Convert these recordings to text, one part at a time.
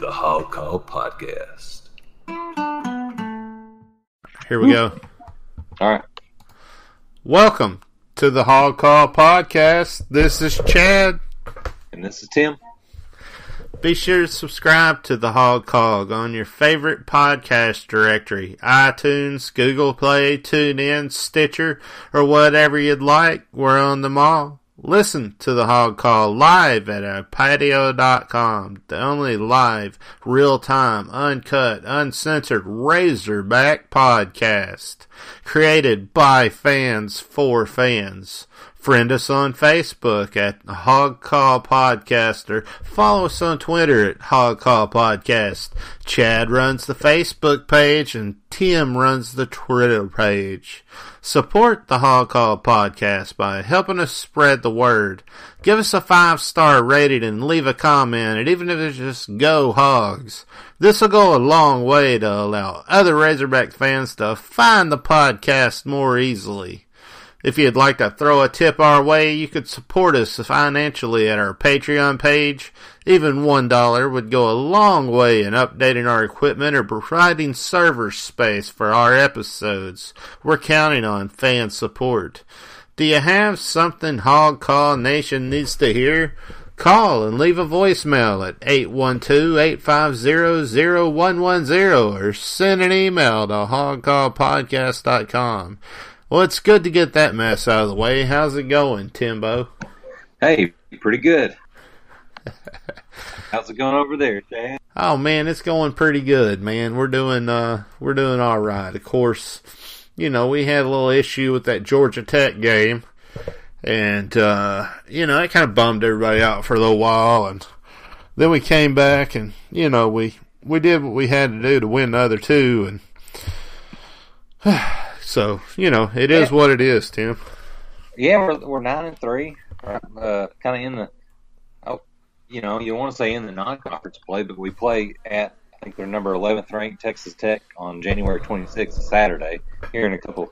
the Hog Call Podcast. Here we go. All right. Welcome to the Hog Call Podcast. This is Chad. And this is Tim. Be sure to subscribe to the Hog Call on your favorite podcast directory iTunes, Google Play, TuneIn, Stitcher, or whatever you'd like. We're on them all. Listen to the Hog Call live at our patio.com, the only live, real time, uncut, uncensored Razorback podcast. Created by fans for fans. Friend us on Facebook at Hog Call Podcaster. Follow us on Twitter at Hog Call Podcast. Chad runs the Facebook page and Tim runs the Twitter page. Support the Hog Call Podcast by helping us spread the word. Give us a five star rating and leave a comment, and even if it's just go hogs. This will go a long way to allow other Razorback fans to find the podcast more easily. If you'd like to throw a tip our way, you could support us financially at our Patreon page. Even one dollar would go a long way in updating our equipment or providing server space for our episodes. We're counting on fan support. Do you have something Hog Call Nation needs to hear? Call and leave a voicemail at 812-850-0110 or send an email to hogcallpodcast.com. Well, it's good to get that mess out of the way. How's it going, Timbo? Hey, pretty good. How's it going over there, Chad? Oh man, it's going pretty good, man. We're doing uh we're doing all right. Of course, you know, we had a little issue with that Georgia Tech game. And uh you know, it kind of bummed everybody out for a little while and then we came back and you know, we we did what we had to do to win the other two and So you know, it is Yeah. what it is, Tim. Yeah, we're we're nine and three. Uh, kind of in the, oh, you know, you want to say in the non-conference play, but we play at I think they're number eleventh ranked Texas Tech on January twenty sixth, Saturday. Here in a couple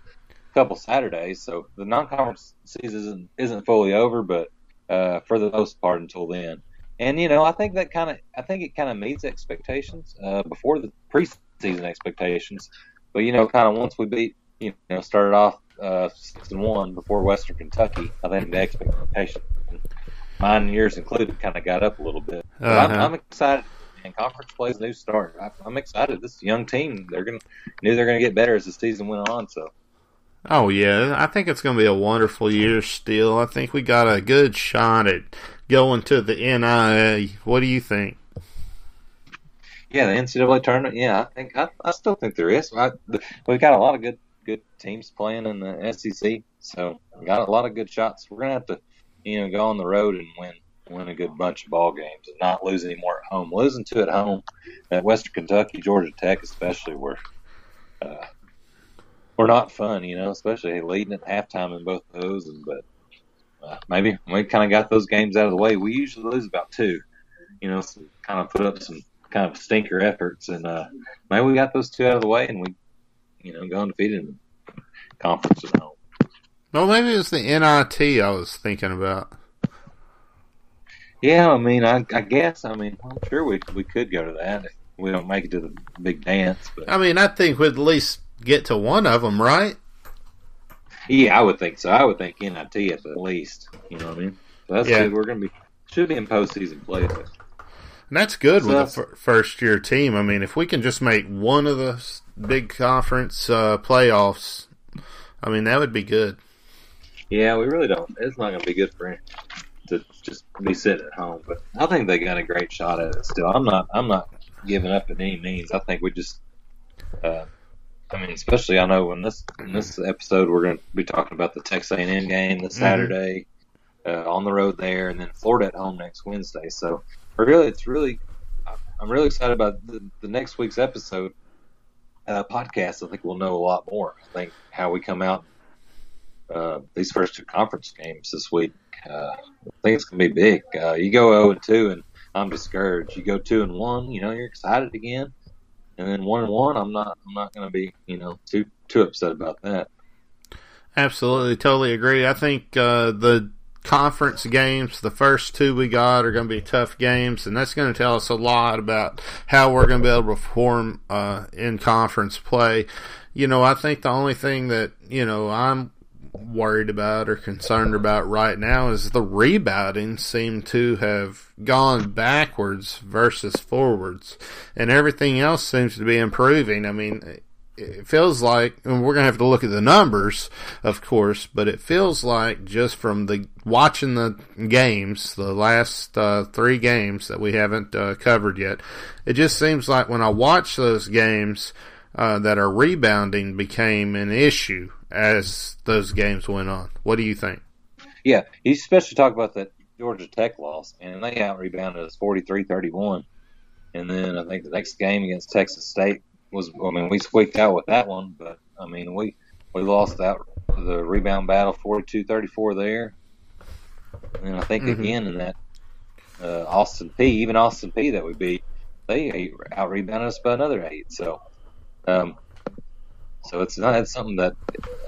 couple Saturdays, so the non-conference season isn't isn't fully over, but uh, for the most part until then. And you know, I think that kind of I think it kind of meets expectations uh, before the preseason expectations. But you know, kind of once we beat you know, started off uh, six and one before Western Kentucky. I think the expectation, mine and yours included, kind of got up a little bit. But I'm, Uh-huh. I'm excited. And conference plays a new start. I, I'm excited. This young team, they're gonna knew they're gonna get better as the season went on. So Oh yeah, I think it's going to be a wonderful year still. I think we got a good shot at going to the NIA. What do you think? yeah, the NCAA tournament. Yeah, I think I, I still think there is. I, the, we've got a lot of good good teams playing in the SEC, so got a lot of good shots. We're gonna have to, you know, go on the road and win win a good bunch of ball games and not lose any more at home. Losing two at home at Western Kentucky, Georgia Tech, especially, were uh, were not fun. You know, especially leading at halftime in both of those. And but uh, maybe we kind of got those games out of the way. We usually lose about two. You know, some, kind of put up some kind of stinker efforts, and uh, maybe we got those two out of the way, and we, you know, go undefeated in the conference at home. Well, maybe it was the NIT I was thinking about. Yeah, I mean, I, I guess, I mean, I'm sure we we could go to that if we don't make it to the big dance, but I mean, I think we'd at least get to one of them, right? yeah, I would think so. I would think NIT at the least. You know what I mean? So that's Yeah. good. We're gonna be should be in postseason play. And that's good So with a fir- first year team. I mean, if we can just make one of the big conference uh, playoffs, I mean, that would be good. Yeah, we really don't. It's not going to be good for him to just be sitting at home. But I think they got a great shot at it. Still, I'm not. I'm not giving up at any means. I think we just. Uh, I mean, especially I know in this in this episode we're going to be talking about the Texas A&M game this Saturday uh, on the road there, and then Florida at home next Wednesday. So really, it's really. I'm really excited about the, the next week's episode uh, podcast. I think we'll know a lot more. I think how we come out uh, these first two conference games this week. Uh, I think it's going to be big. Uh, you go 0 and 2, and I'm discouraged. You go 2 and 1, you know, you're excited again. And then 1 and 1, I'm not I'm not going to be, you know, too too upset about that. Absolutely, totally agree. I think uh, the conference games. The first two we got are going to be tough games, and that's going to tell us a lot about how we're going to be able to perform uh, in conference play. You know, I think the only thing that you know I'm worried about or concerned about right now is the rebounding seem to have gone backwards versus forwards, and everything else seems to be improving. I mean, it feels like, and we're gonna have to look at the numbers, of course, but it feels like just from the watching the games, the last uh, three games that we haven't uh, covered yet, it just seems like when I watch those games. Uh, that our rebounding became an issue as those games went on. What do you think? Yeah, you especially talk about that Georgia Tech loss, and they out rebounded us 43-31. And then I think the next game against Texas State was, I mean, we squeaked out with that one, but I mean, we we lost that the rebound battle 42-34 there. And I think mm-hmm. again in that uh, Austin Peay, even Austin Peay that we beat, they out rebounded us by another eight. So um, so it's not it's something that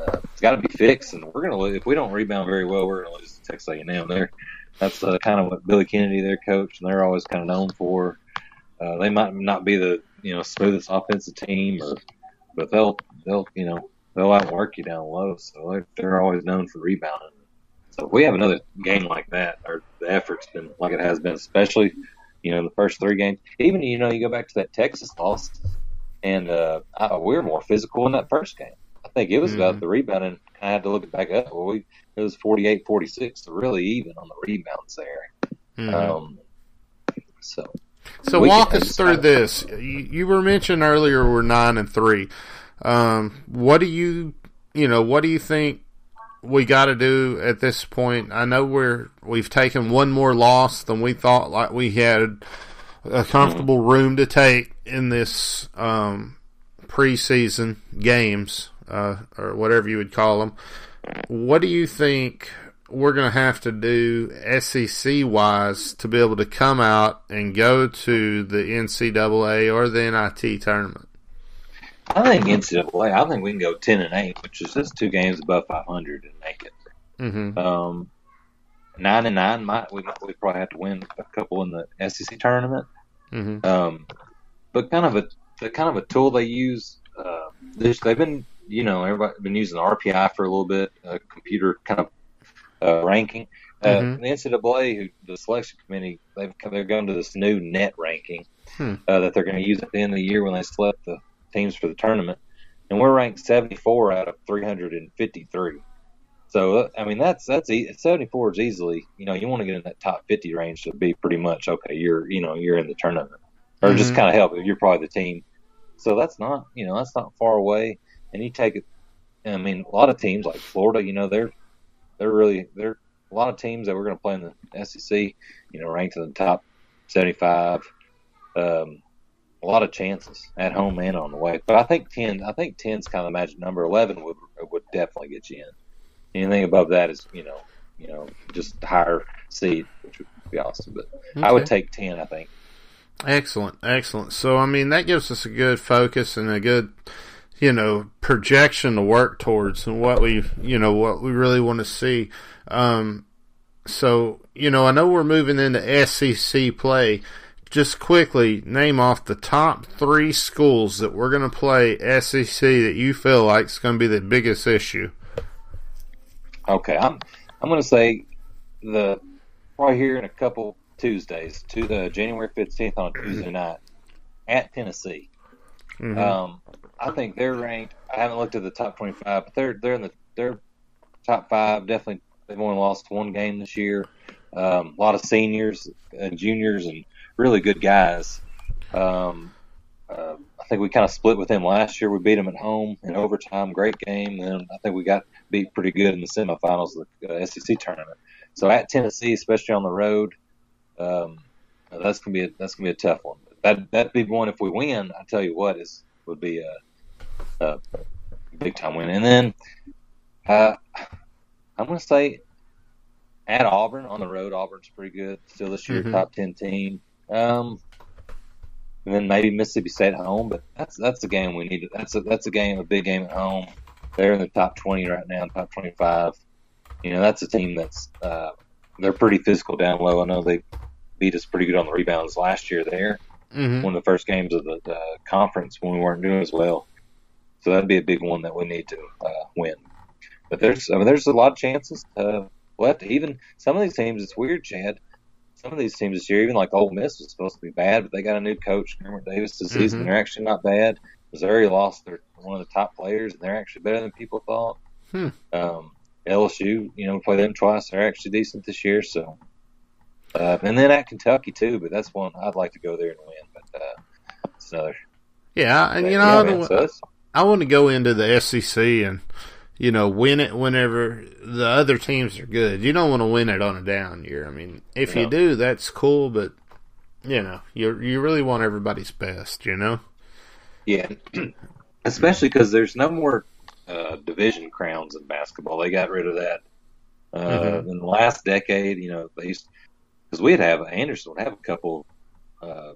uh, it's got to be fixed, and we're gonna lose if we don't rebound very well. We're gonna lose to Texas A&M. There, that's uh, kind of what Billy Kennedy, their coach, and they're always kind of known for. Uh, they might not be the you know smoothest offensive team, or but they'll they'll you know they'll outwork you down low. So they're, they're always known for rebounding. So if we have another game like that, or the effort's been like it has been, especially you know the first three games. Even you know you go back to that Texas loss and uh, I, we were more physical in that first game. I think it was mm-hmm. about the rebounding. I had to look it back up. Well, we it was 48-46, so really even on the rebounds there. Mm-hmm. Um, so, so walk us through this. You, you, were mentioned earlier we're nine and three. Um, what do you, you know, what do you think we got to do at this point? I know we're we've taken one more loss than we thought like we had a comfortable room to take in this um, preseason games uh, or whatever you would call them. What do you think we're going to have to do SEC wise to be able to come out and go to the NCAA or the NIT tournament? I think NCAA. I think we can go ten and eight, which is just two games above five hundred, and make it. Mm-hmm. Um, nine and nine might we we probably have to win a couple in the SEC tournament. Mm-hmm. Um, but kind of a the kind of a tool they use. Uh, they've been you know everybody been using RPI for a little bit, a computer kind of uh, ranking. Uh, mm-hmm. The NCAA, who, the selection committee, they've they're going to this new net ranking hmm. uh, that they're going to use at the end of the year when they select the teams for the tournament, and we're ranked 74 out of 353. So I mean that's that's 74 is easily you know you want to get in that top 50 range to be pretty much okay you're you know you're in the tournament or mm-hmm. just kind of help if you're probably the team. So that's not you know that's not far away. And you take it. I mean a lot of teams like Florida you know they're they're really they're a lot of teams that we're going to play in the SEC you know ranked in the top 75. Um, a lot of chances at home and on the way. But I think 10 I think 10 is kind of the magic number. 11 would would definitely get you in. Anything above that is, you know, you know, just higher seed, which would be awesome. But okay. I would take ten, I think. Excellent, excellent. So I mean, that gives us a good focus and a good, you know, projection to work towards and what we, you know, what we really want to see. Um, so you know, I know we're moving into SEC play. Just quickly name off the top three schools that we're going to play SEC that you feel like is going to be the biggest issue. Okay, I'm I'm going to say the right here in a couple Tuesdays, to the January fifteenth on a Tuesday night at Tennessee. Mm-hmm. Um, I think they're ranked. I haven't looked at the top twenty-five, but they're they're in the they're top five. Definitely, they've only lost one game this year. Um, a lot of seniors and juniors and really good guys. Um, uh, I think we kind of split with them last year. We beat them at home in overtime. Great game. And I think we got beat pretty good in the semifinals of the uh, SEC tournament. So at Tennessee, especially on the road, um, that's gonna be a, that's gonna be a tough one. That that'd be one if we win. I tell you what is would be a, a big time win. And then uh, I'm gonna say at Auburn on the road. Auburn's pretty good still this year, mm-hmm. top ten team. Um, and then maybe Mississippi State at home. But that's that's a game we need. That's a that's a game, a big game at home. They're in the top twenty right now, top twenty five. You know, that's a team that's uh, they're pretty physical down low. I know they beat us pretty good on the rebounds last year there. hmm One of the first games of the, the conference when we weren't doing as well. So that'd be a big one that we need to uh, win. But there's I mean there's a lot of chances uh, left. Even some of these teams, it's weird, Chad. Some of these teams this year, even like Ole Miss was supposed to be bad, but they got a new coach, Kermit Davis, this season. Mhm. They're actually not bad. Missouri lost their one of the top players, and they're actually better than people thought. Hmm. Um, LSU, you know, we play them twice. They're actually decent this year. So, uh, and then at Kentucky too, but that's one I'd like to go there and win. But uh, it's another. Yeah, and you know, yeah, man, don't- so I want to go into the SEC and you know win it whenever the other teams are good. You don't want to win it on a down year. I mean, if you do, that's cool, but you know, you you really want everybody's best. You know. Yeah, especially because there's no more uh, division crowns in basketball. They got rid of that uh, Mhm. in the last decade. You know, they used because we'd have Anderson would have a couple, uh,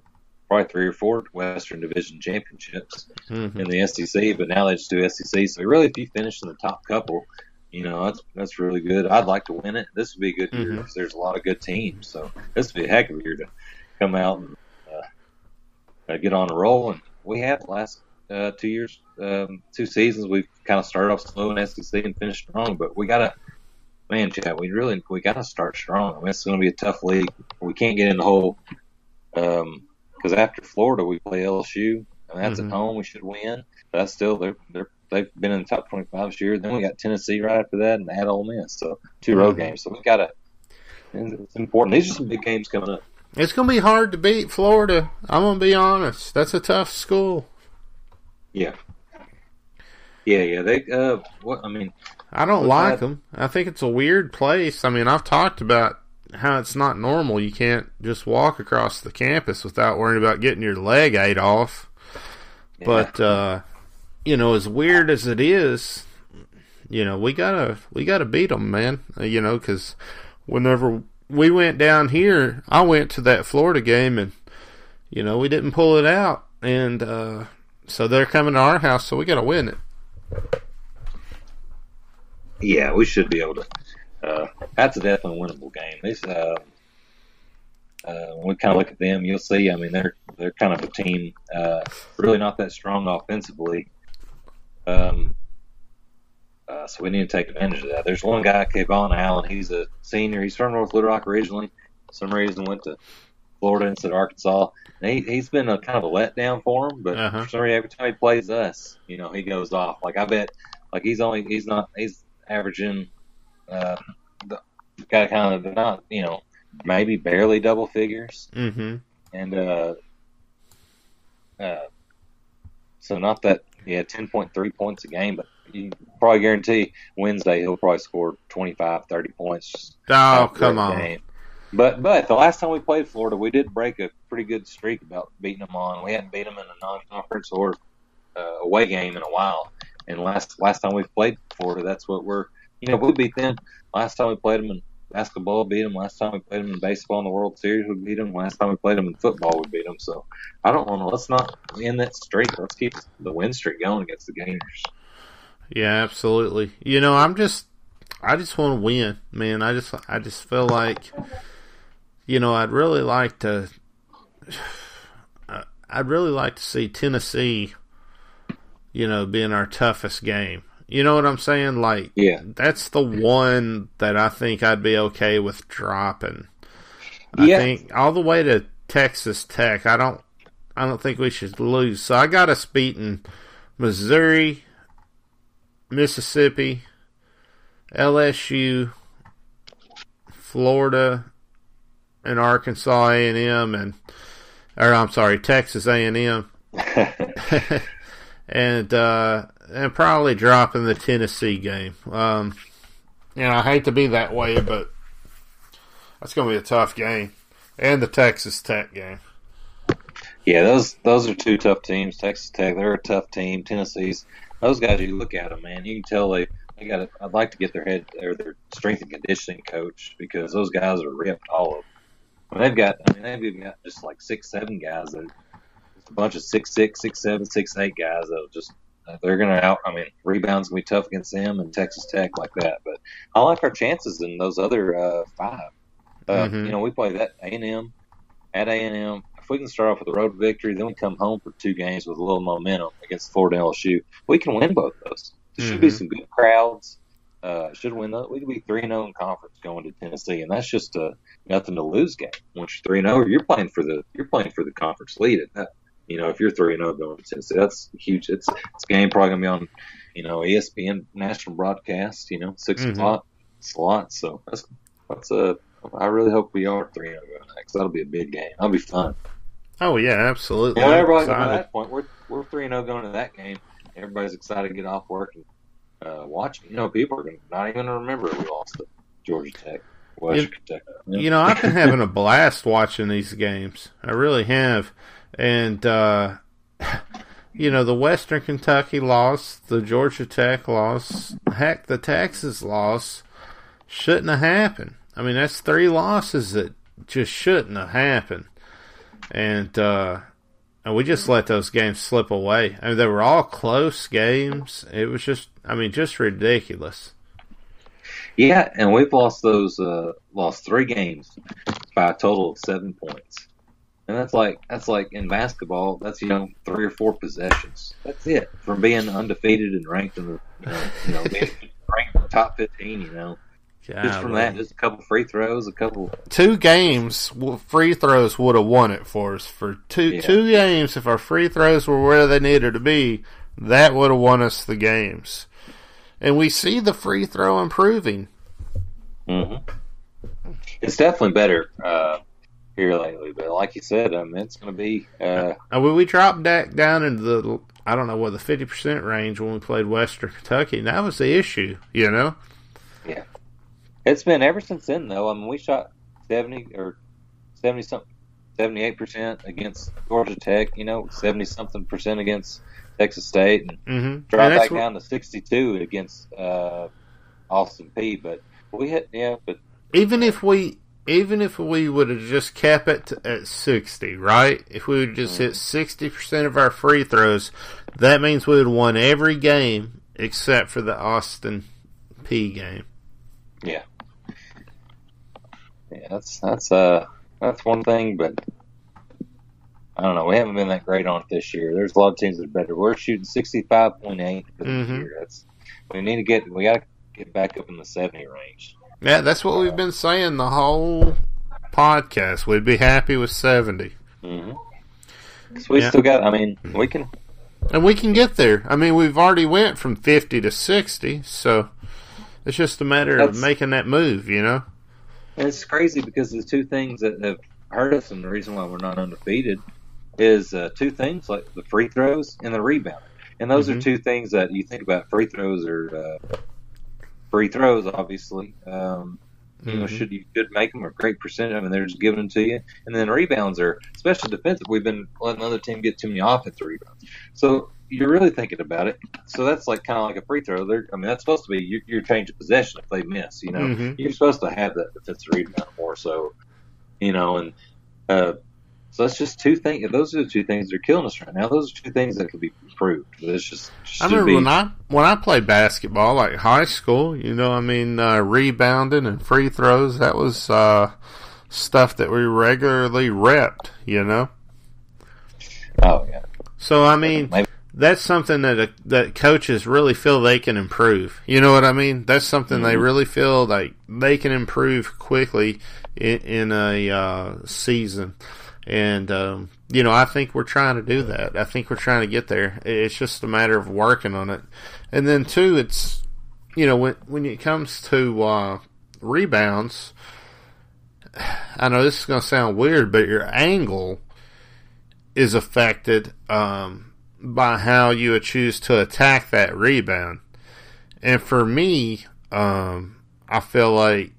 probably three or four Western Division championships hmm in the SEC, but now they just do SEC. So really, if you finish in the top couple, you know that's that's really good. I'd like to win it. This would be a good year Mhm. because there's a lot of good teams. So this would be a heck of a year to come out and uh, uh, get on a roll. And we have the last uh, two years, um, two seasons. We've kind of started off slow in SEC and finished strong, but we gotta. Man, Chad, we really we got to start strong. I mean, it's going to be a tough league. We can't get in the hole because after Florida, we play LSU, and that's Mhm. at home. We should win. But that's still they're they're they've been in the top twenty five this year. Then we got Tennessee right after that, and at Ole Miss. So 2 road Mhm. games. So we got to. It's important. These are some big games coming up. It's gonna be hard to beat Florida. I'm gonna be honest. That's a tough school. Yeah. Yeah, yeah. They uh, what I mean, I don't like that? them. I think it's a weird place. I mean, I've talked about how it's not normal. You can't just walk across the campus without worrying about getting your leg ate off. yeah. But uh, you know, as weird as it is, you know, we gotta we gotta beat them, man. Uh, You know, because whenever we went down here, I went to that Florida game, and you know, we didn't pull it out, and uh, so they're coming to our house, so we gotta win it. Yeah, we should be able to. Uh, that's a definitely winnable game. These, uh, uh, when we kind of look at them, you'll see. I mean, they're they're kind of a team, uh, really not that strong offensively. Um, uh, so we need to take advantage of that. There's one guy, KeVaughn Allen. He's a senior. He's from North Little Rock originally. For some reason went to Florida instead of Arkansas. And he, he's been a kind of a letdown for him, but Uh-huh. for some reason, every time he plays us, you know, he goes off. Like I bet, like he's only he's not he's averaging, uh, the, got kind of not you know maybe barely double figures, Mm-hmm. and uh, uh, so not that yeah ten point three points a game, but you probably guarantee Wednesday he'll probably score 25, 30 points. Oh, come on. game. But but the last time we played Florida, we did break a pretty good streak about beating them on. We hadn't beat them in a non-conference or uh, away game in a while. And last last time we played Florida, that's what we're you know we beat them. Last time we played them in basketball, beat them. Last time we played them in baseball in the World Series, we beat them. Last time we played them in football, we beat them. So I don't want to. Let's not end that streak. Let's keep the win streak going against the Gators. Yeah, absolutely. You know, I'm just, I just want to win, man. I just, I just feel like, you know, I'd really like to, uh, I'd really like to see Tennessee, you know, being our toughest game. You know what I'm saying? Like, Yeah. that's the one that I think I'd be okay with dropping. I Yeah. think all the way to Texas Tech. I don't, I don't think we should lose. So I got us beating Missouri, Mississippi, LSU, Florida, and Arkansas A and M, and or I'm sorry, Texas A and M, and uh, and probably dropping the Tennessee game. Um, know, I hate to be that way, but that's going to be a tough game, and the Texas Tech game. Yeah, those those are two tough teams. Texas Tech, they're a tough team. Tennessee's those guys. You look at them, man. You can tell they they got. I'd like to get their head or their strength and conditioning coach because those guys are ripped all of them. I mean, they've got. I mean, they've even got just like six, seven guys that a bunch of six, six, six, seven, six, eight guys that'll just. Uh, They're gonna out. I mean, rebounds gonna be tough against them and Texas Tech like that. But I like our chances in those other uh, five. Uh, Mhm. You know, we play that A and M at A and M. If we can start off with a road victory, then we come home for two games with a little momentum against Florida and LSU. We can win both those. There should be Mhm. some good crowds. Uh, should win those. We could be three and zero in conference going to Tennessee, and that's just a nothing to lose game. Once you're three and zero, you're playing for the you're playing for the conference lead. At that, you know, if you're three and zero going to Tennessee, that's huge. It's it's a game probably gonna be on, you know, ESPN national broadcast. You know, 6 Mhm. o'clock slot. So that's that's a. I really hope we are three and zero going next. That'll be a big game. That'll be fun. Oh yeah, absolutely. You know, I'm everybody by that point, we're we're three and zero going to that game. Everybody's excited to get off work and uh, watch. You know, people are gonna, not even gonna remember we lost to Georgia Tech, Western Kentucky. You know, I've been having a blast watching these games. I really have. And, uh, you know, the Western Kentucky loss, the Georgia Tech loss, heck, the Texas loss shouldn't have happened. I mean, that's three losses that just shouldn't have happened. And, uh, and we just let those games slip away. I mean, they were all close games. It was just, I mean, just ridiculous. Yeah, and we've lost those uh, lost three games by a total of seven points, and that's like that's like in basketball. That's you know three or four possessions. That's it from being undefeated and ranked in the you know, you know being ranked in the top fifteen. You know, just from that, just a couple free throws, a couple. two games, free throws would have won it for us. For two Yeah. two games, if our free throws were where they needed to be, that would have won us the games. And we see the free throw improving. hmm It's definitely better uh, here lately, but like you said, I mean, it's going to be. Uh, mean, we dropped back down into the I don't know what the fifty percent range when we played Western Kentucky, and that was the issue. You know, Yeah, It's been ever since then, though. I mean, we shot seventy or seventy something, seventy-eight percent against Georgia Tech. You know, seventy something percent against Texas State, and mm-hmm. dropped back down to sixty-two against uh, Austin Peay. But we hit, yeah, but even if we even if we would have just kept it at 60 right if we would just hit 60% of our free throws that means we would have won every game except for the austin peay game yeah, yeah, that's that's uh that's one thing, but. I don't know. We haven't been that great on it this year. There's a lot of teams that are better. We're shooting 65.8 for the Mhm. year. That's we need to get. We got to get back up in the 70 range. Yeah that's what we've been saying the whole podcast we'd be happy with 70 Mm-hmm. Cause we Yeah. still got. I mean, we can. and we can get there i mean we've already went from 50 to 60 so it's just a matter of making that move you know it's crazy because the two things that have hurt us, and the reason why we're not undefeated, is uh, two things like the free throws and the rebound. And those Mhm. are two things that you think about. Free throws are uh, free throws, obviously. Um, you know, Mhm. should you should make them a great percentage. I mean, they're just giving them to you. And then rebounds are, especially defensive. We've been letting the other team get too many offensive rebounds. So you're really thinking about it. So that's like kind of like a free throw. They're, I mean, that's supposed to be your, your change of possession if they miss. You know, Mhm. you're supposed to have that defensive rebound more so. You know, and uh, so that's just two things. Those are the two things that are killing us right now. Those are two things that could be improved. But it's just I remember be, when I when I played basketball, like high school. You know, I mean, uh, rebounding and free throws. That was uh, stuff that we regularly repped. You know, Oh yeah, so I mean, Maybe- that's something that uh that coaches really feel they can improve. You know what I mean? That's something they Mhm. really feel like they can improve quickly in, in a uh, season. And um, you know, I think we're trying to do that. I think we're trying to get there. It's just a matter of working on it. And then two, it's you know when when it comes to uh, rebounds, I know this is going to sound weird, but your angle is affected um, by how you choose to attack that rebound. And for me, um, I feel like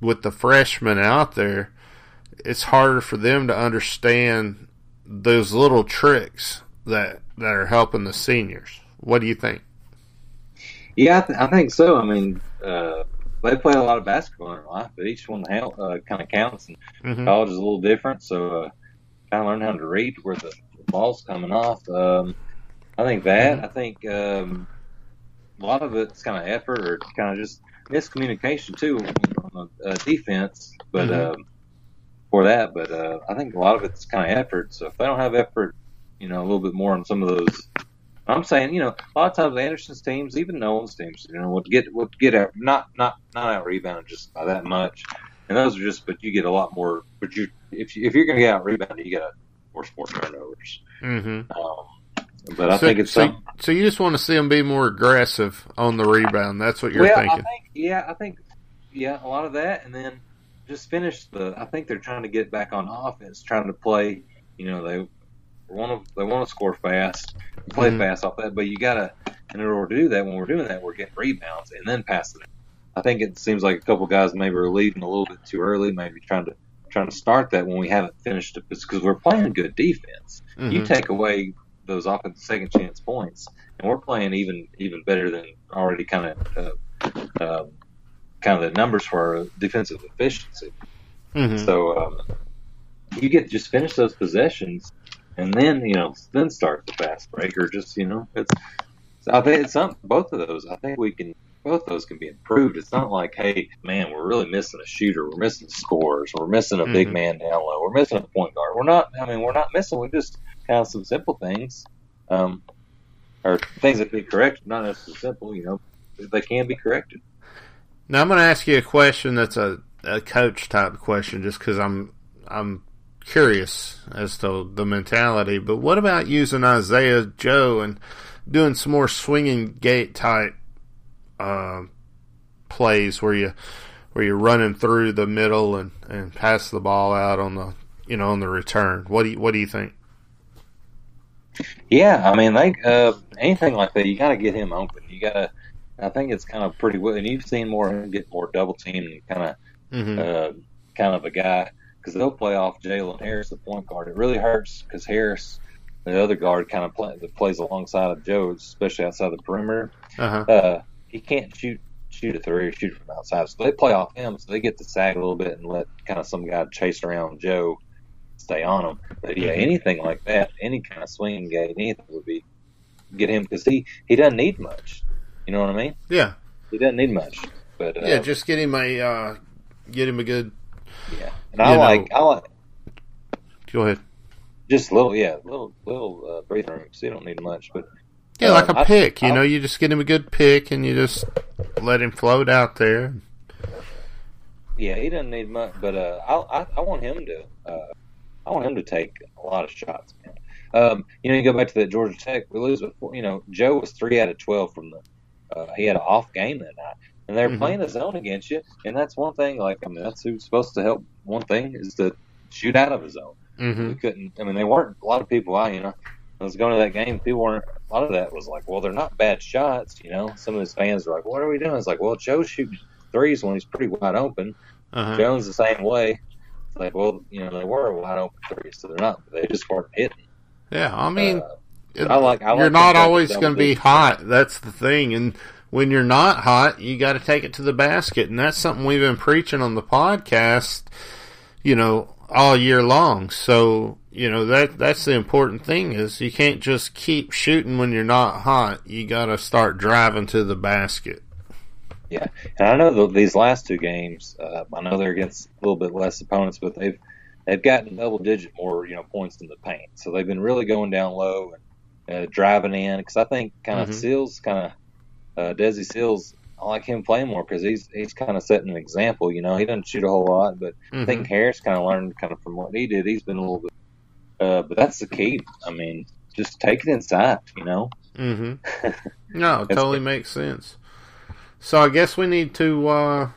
with the freshmen out there, it's harder for them to understand those little tricks that that are helping the seniors. What do you think? Yeah, I, th- I think so. I mean, uh, they play a lot of basketball in their life, but each one uh, kind of counts. And Mhm. college is a little different, so uh, kind of learn how to read where the ball's coming off. Um, I think that. I think um, a lot of it's kind of effort or kind of just miscommunication too. on uh, defense, but Mhm. um, for that. But uh, I think a lot of it's kind of effort. So if they don't have effort, you know, a little bit more on some of those. I'm saying, you know, a lot of times Anderson's teams, even Nolan's teams, you know, would get would get out not not not out rebounded just by that much, and those are just. But you get a lot more. But you if you, if you're going to get out rebounded, you got more more turnovers. Mm-hmm. Um, but I so, think it's so, so you just want to see them be more aggressive on the rebound. That's what you're well, thinking. I think, yeah, I think, yeah, a lot of that, and then just finish the. I think they're trying to get back on offense, trying to play. You know, they want to they want to score fast, play Mhm. fast off that, but you gotta. In order to do that, when we're doing that, we're getting rebounds and then passing it. I think it seems like a couple guys maybe are leaving a little bit too early, maybe trying to trying to start that when we haven't finished it, because we're playing good defense. You Mhm. take away those offensive second chance points, and we're playing even even better than already kind of uh, um, kind of the numbers for our defensive efficiency. Mhm. So um, you get to just finish those possessions, and then you know then start the fast break, or just you know it's. I think it's some both of those. I think we can both those can be improved. It's not like, hey, man, we're really missing a shooter, we're missing scores, we're missing a big Mhm. man down low, we're missing a point guard. We're not. I mean, we're not missing. We just have some simple things, um, or things that can be corrected. Not necessarily simple, you know, they can be corrected. Now I'm going to ask you a question that's a, a coach type question, just because I'm I'm curious as to the mentality. But what about using Isaiah Joe and doing some more swinging gate type uh, plays where you where you're running through the middle and, and pass the ball out on the you know on the return? What do you, what do you think? Yeah, I mean, they uh, anything like that, you got to get him open. You got to. I think it's kind of pretty. well And you've seen more him get more double teamed and kind of hmm uh, kind of a guy because they'll play off Jalen Harris, the point guard. It really hurts because Harris, the other guard, kind of play, that plays alongside of Joe, especially outside the perimeter. Uh-huh. Uh, he can't shoot shoot a three or shoot from outside, so they play off him. So they get to sag a little bit and let kind of some guy chase around Joe, stay on him. But yeah, anything like that, any kind of swinging game, anything would be get him because he he doesn't need much. You know what I mean? Yeah, He doesn't need much. But uh, yeah. Just get him a uh, get him a good. yeah. And I you like know- I like Go ahead. just a little yeah little little uh, breathing room. So you don't need much, but Yeah, Uh, like a I- pick. You I- know, you just get him a good pick and you just let him float out there. yeah, he doesn't need much. But uh, I, I I want him to uh, I want him to take a lot of shots, man. Um, you know, you go back to that Georgia Tech, we lose. You know, Joe was three out of twelve from the. Uh, he had an off game that night, and they're Mhm. playing a zone against you, and that's one thing. Like, I mean, that's who's supposed to help. One thing is to shoot out of a zone. Mm-hmm. We couldn't. I mean, they weren't a lot of people. I, you know, I was going to that game. People weren't. A lot of that was like, well, they're not bad shots. You know, some of his fans were like, "What are we doing?" It's like, well, Joe's shooting threes when he's pretty wide open. Uh-huh. Jones the same way. It's like, well, you know, they were wide open threes, so they're not. They just weren't hitting. Yeah, I mean, Uh, it- I like- I like you're not always going to be hot. That's the thing. And when you're not hot, you got to take it to the basket. And that's something we've been preaching on the podcast, you know, all year long. So, you know, that that's the important thing is you can't just keep shooting when you're not hot. You got to start driving to the basket. Yeah, and I know that these last two games, uh, I know they're against a little bit less opponents, but they've they've gotten double digit more, you know, points in the paint. So they've been really going down low and uh, driving in. Because I think kind of Mhm. Sills, kind of uh, Desi Sills, I like him playing more because he's he's kind of setting an example. You know, he doesn't shoot a whole lot, but I think Harris kind of learned kind of from what he did. He's been a little bit, uh, but that's the key. I mean, just take it inside. You know. Mm-hmm. No, totally makes sense. So I guess we need to. Uh,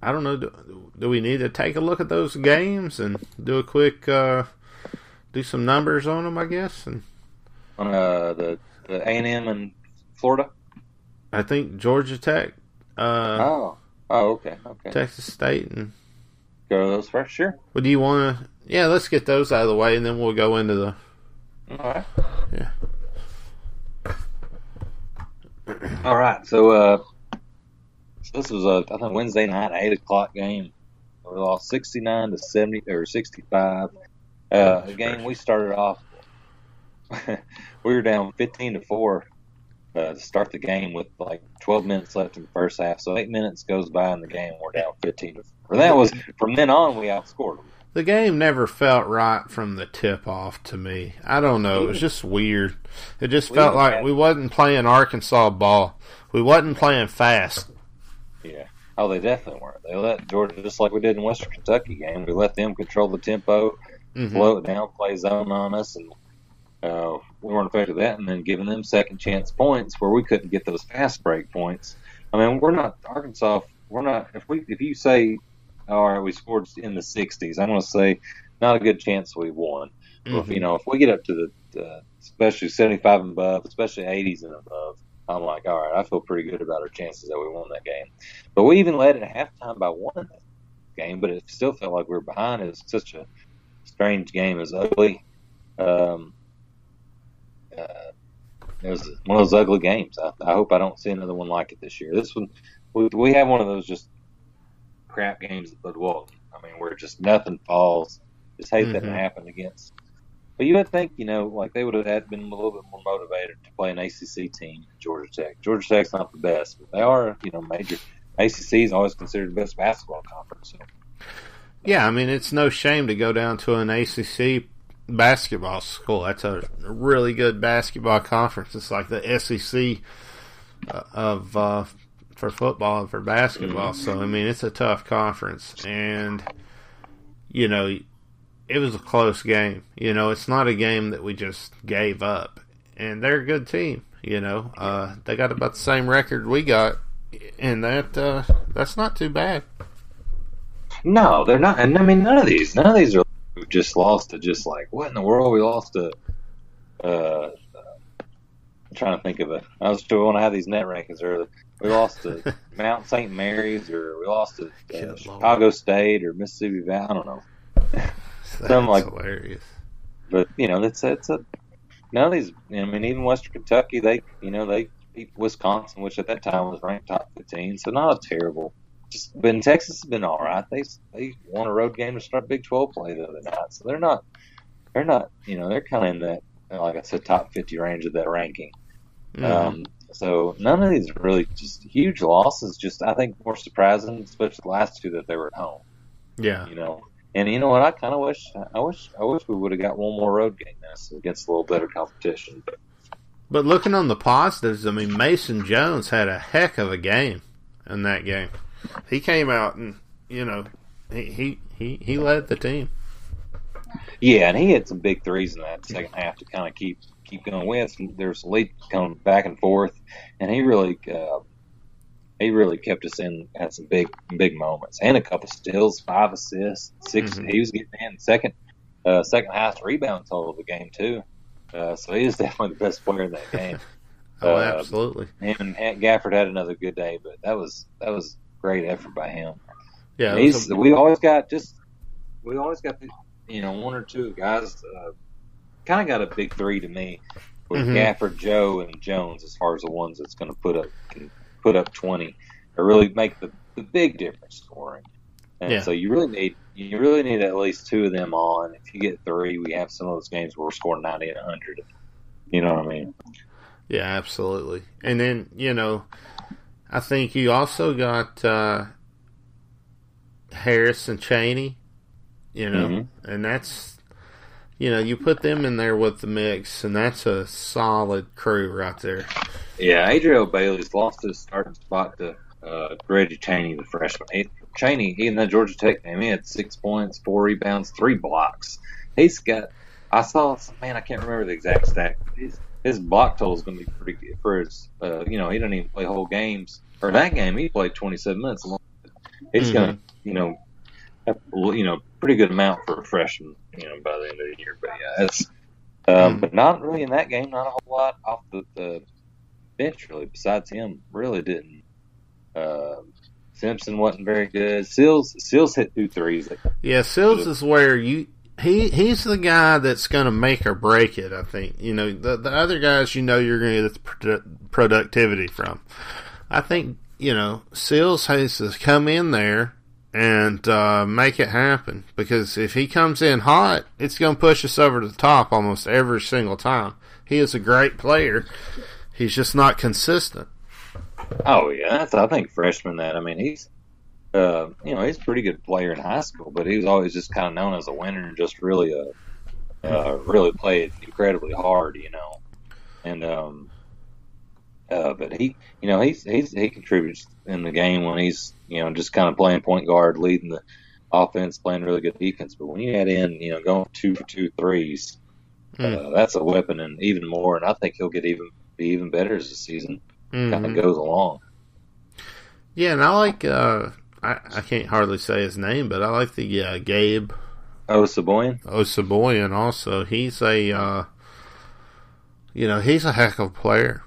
I don't know. Do, do we need to take a look at those games and do a quick, uh, do some numbers on them? I guess, and On uh, the the A and M in Florida. I think Georgia Tech, uh, oh, oh, okay, okay. Texas State, and Go to those first, sure. what do you want to? Yeah, let's get those out of the way, and then we'll go into the. All right. Yeah. All right. So, uh, so this was a I think Wednesday night eight o'clock game. We lost sixty nine to seventy or sixty five. Uh, a game we started off. we were down fifteen to four uh, to start the game with like 12 minutes left in the first half. So eight minutes goes by in the game, we're down 15. For that was from then on, we outscored them. The game never felt right from the tip off to me. I don't know. It was just weird. It just We felt like had- we wasn't playing Arkansas ball. We wasn't playing fast. Yeah. Oh, they definitely weren't. They let Georgia, just like we did in Western Kentucky game, we let them control the tempo, Mhm. slow it down, play zone on us, and uh, we weren't affected that. And then giving them second chance points where we couldn't get those fast break points. I mean, we're not Arkansas. We're not. If we if you say, all right, we scored in the 60s, I'm going to say not a good chance we won. If, you know, if we get up to the, uh, especially 75 and above, especially 80s and above, I'm like, all right, I feel pretty good about our chances that we won that game. But we even led at halftime by one game, but it still felt like we were behind. It was such a strange game. It was ugly. Um, uh, it was one of those ugly games. I, I hope I don't see another one like it this year. This one, we, we have one of those just crap games at Bud Walton. I mean, where just nothing falls. Just hate that it Mhm. happened against. But you would think, you know, like they would have had been a little bit more motivated to play an ACC team at Georgia Tech. Georgia Tech's not the best, but they are, you know, major. ACC is always considered the best basketball conference. So. Yeah, I mean it's no shame to go down to an ACC basketball school. That's a really good basketball conference. It's like the SEC uh, of uh, for football and for basketball. So I mean it's a tough conference, and you know it was a close game. You know it's not a game that we just gave up, and they're a good team. You know uh, they got about the same record we got, and that uh, that's not too bad. No, they're not. And I mean, none of these, none of these are we've just lost to just like what in the world we lost to. Uh, I'm trying to think of it. I was still want to have these net rankings early. We lost to Mount St. Mary's, or we lost to uh. Chicago State, or Mississippi Valley. I don't know, That's Something like- hilarious. but you know, that's that's a none of these. I mean, even Western Kentucky, they you know they beat Wisconsin, which at that time was ranked top 15. So not a terrible. Just, but in Texas has been all right. They they won a road game to start Big 12 play the other night, so they're not they're not you know they're kind of in that like I said top 50 range of that ranking. Mhm. Um, so none of these are really just huge losses. Just I think more surprising, especially the last two that they were at home. yeah, You know, and you know what? I kind of wish I wish I wish we would have got one more road game this against a little better competition. But but looking on the positives, I mean Mason Jones had a heck of a game in that game. He came out and you know he he he, led the team. yeah, and he had some big threes in that second half to kind of keep keep going. with. There's some there was some lead coming back and forth, and he really uh, he really kept us in had some big big moments and a couple steals, five assists, 6 Mhm. He was getting in second uh, second highest rebound total of the game too. Uh, so he is definitely the best player in that game. Oh, Uh, absolutely. Him and Gafford had another good day, but that was that was great effort by him. Yeah, And it he's, a- we always got just we always got the, you know one or two guys uh, kind of got a big three to me with Mhm. Gafford, Joe, and Jones as far as the ones that's going to put up put up twenty or really make the, the big difference scoring. And Yeah. so you really need you really need at least two of them on. If you get three, we have some of those games where we're scoring ninety and hundred. You know what I mean? yeah, absolutely. And then you know, I think you also got uh, Harris and Chaney. You know, Mhm. and that's you know you put them in there with the mix, and that's a solid crew right there. Yeah, Adrio Bailey's lost his starting spot to uh, Reggie Chaney, the freshman. He, Chaney, he in the Georgia Tech game, he had six points, four rebounds, three blocks. He's got. I saw, man, I can't remember the exact stat. but His, block total is going to be pretty good for his. Uh, you know, he doesn't even play whole games. For that game, he played 27 minutes. alone. He's going to, you know, have, you know, pretty good amount for a freshman. You know, by the end of the year. But yeah, it's. Um, Mhm. But not really in that game. Not a whole lot off the, the bench really. Besides him, really didn't. Uh, Simpson wasn't very good. Sills Sills hit two threes. Yeah, Sills is where you he he's the guy that's going to make or break it. I think you know the the other guys you know you're going to get the produ- productivity from. I think you know Sills has to come in there and uh, make it happen because if he comes in hot, it's going to push us over the top almost every single time. He is a great player. he's just not consistent. Oh yeah, that's I think freshman that I mean he's uh, you know he's a pretty good player in high school, but he was always just kind of known as a winner and just really uh, uh really played incredibly hard, you know, and um uh, but he you know he's he's he contributes in the game when he's you know just kind of playing point guard, leading the offense, playing really good defense. But when you add in you know going two for two threes, Mm. uh, that's a weapon and even more. And I think he'll get even be even better as the season kind of goes along. Yeah, and I like. Uh, I I can't hardly say his name, but I like the uh, Gabe Oh, Saboyan. Oh, Saboyan. Also, he's a. Uh, you know, he's a heck of a player.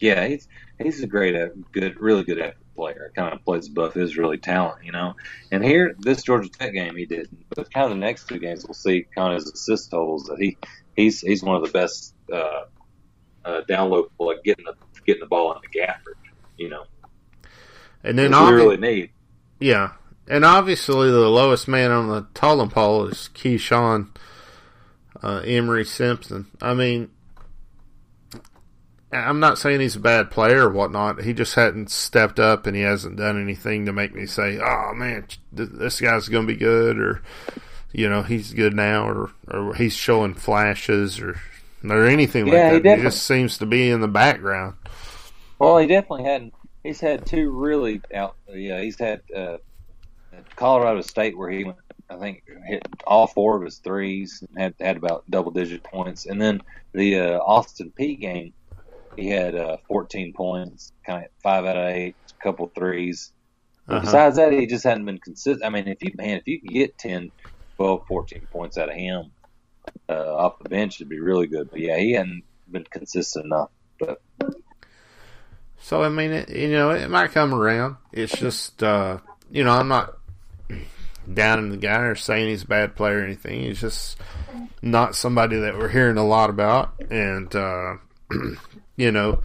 Yeah, he's he's a great, uh, good, really good player. Kind of plays above his really talent, you know. And here, this Georgia Tech game, he didn't. But kind of the next two games, we'll see kind of his assist totals that he he's he's one of the best uh, uh, down low, like getting the getting the ball in the gapper, you know. And then, we obvi- really need. yeah, and obviously the lowest man on the totem pole is Keyshawn uh, Embery Simpson. I mean, I'm not saying he's a bad player or whatnot. He just hadn't stepped up, and he hasn't done anything to make me say, "Oh man, th- this guy's going to be good," or you know, he's good now, or or he's showing flashes, or or anything Yeah, like that. He, definitely- just seems to be in the background. Well, he definitely hadn't. He's had two really out. Yeah, he's had uh, Colorado State where he went. I think hit all four of his threes and had had about double digit points, and then the uh, Austin Peay game, he had uh, 14 points, kind of five out of eight, a couple threes. Uh-huh. besides that, he just hadn't been consistent. I mean, if you man, if you can get 10, 12, 14 points out of him uh, off the bench, it'd be really good. But yeah, he hadn't been consistent enough. But So I mean, it, you know, it might come around. It's just, uh, you know, I'm not downing the guy or saying he's a bad player or anything. He's just not somebody that we're hearing a lot about. And uh, you know,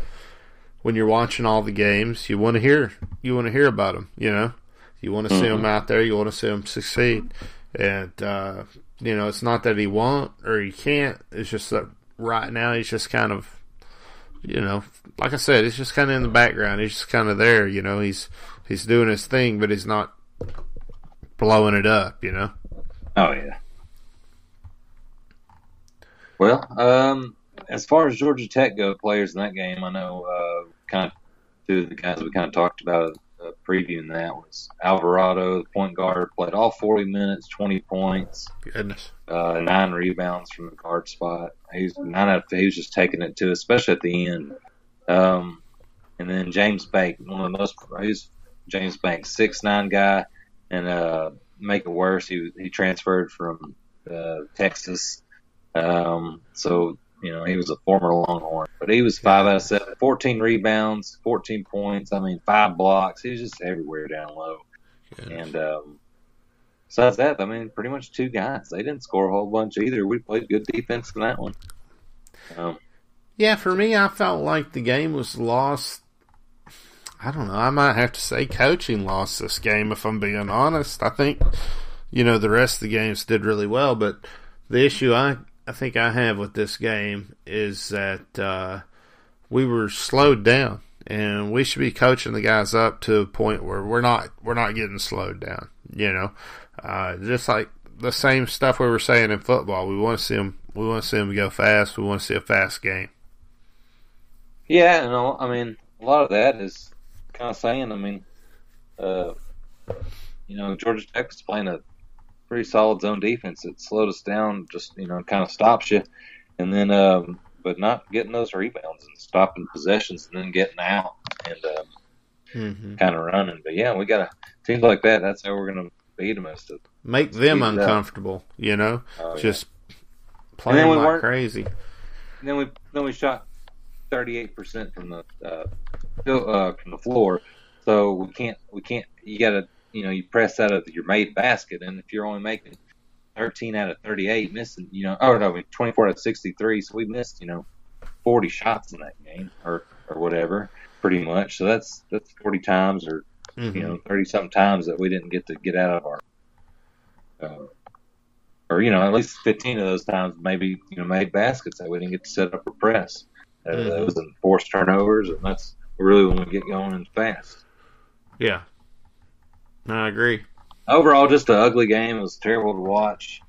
when you're watching all the games, you want to hear you want to hear about him. You know, you want to see him out there. You want to see him succeed. And uh, you know, it's not that he won't or he can't. It's just that right now he's just kind of you know, like I said, he's just kind of in the background. He's just kind of there. You know, he's he's doing his thing, but he's not blowing it up. You know. Oh yeah. Well, um, as far as Georgia Tech go, players in that game, I know uh, kind of two of the guys we kind of talked about uh, previewing that was Alvarado, the point guard, played all 40 minutes, 20 points, Goodness. uh, nine rebounds from the guard spot. He's nine out. Of, he was just taking it to, especially at the end. Um, and then James Bank, one of the most. He's James Bank, six nine guy, and uh, make it worse, he he transferred from uh, Texas. Um, so you know he was a former Longhorn, but he was five out of seven, 14 rebounds, 14 points. I mean, five blocks. He was just everywhere down low. And um, besides that, I mean, pretty much two guys. They didn't score a whole bunch either. We played good defense in that one. Um, Yeah, for me, I felt like the game was lost. I don't know. I might have to say coaching lost this game if I'm being honest. I think, you know, the rest of the games did really well, but the issue I, I think I have with this game is that uh, we were slowed down, and we should be coaching the guys up to a point where we're not we're not getting slowed down. You know, uh, just like the same stuff we were saying in football. We want to see them. We want to see them go fast. We want to see a fast game. yeah, you know, I mean, a lot of that is kind of saying, I mean, uh, you know, Georgia Tech is playing a pretty solid zone defense. It slowed us down, just, you know, kind of stops you. And then, um, but not getting those rebounds and stopping possessions and then getting out and um, Mm-hmm. kind of running. But yeah, we got to, teams like that, that's how we're going to beat them. Is to, Make them uncomfortable. You know, uh, just And playing like crazy. then we then we shot 38% from the uh, uh, from the floor. So we can't we can't you got to you know you press out of your made basket and if you're only making 13 out of 38 missing you know oh no 24 out of 63 so we missed you know 40 shots in that game or or whatever pretty much. So that's that's 40 times or Mhm. you know 30 some times that we didn't get to get out of our uh, or you know at least 15 of those times maybe you know made baskets that we didn't get to set up or press Uh, Mhm. It was forced turnovers, and that's really when we get going and fast. Yeah. I agree. Overall, just an ugly game. It was terrible to watch.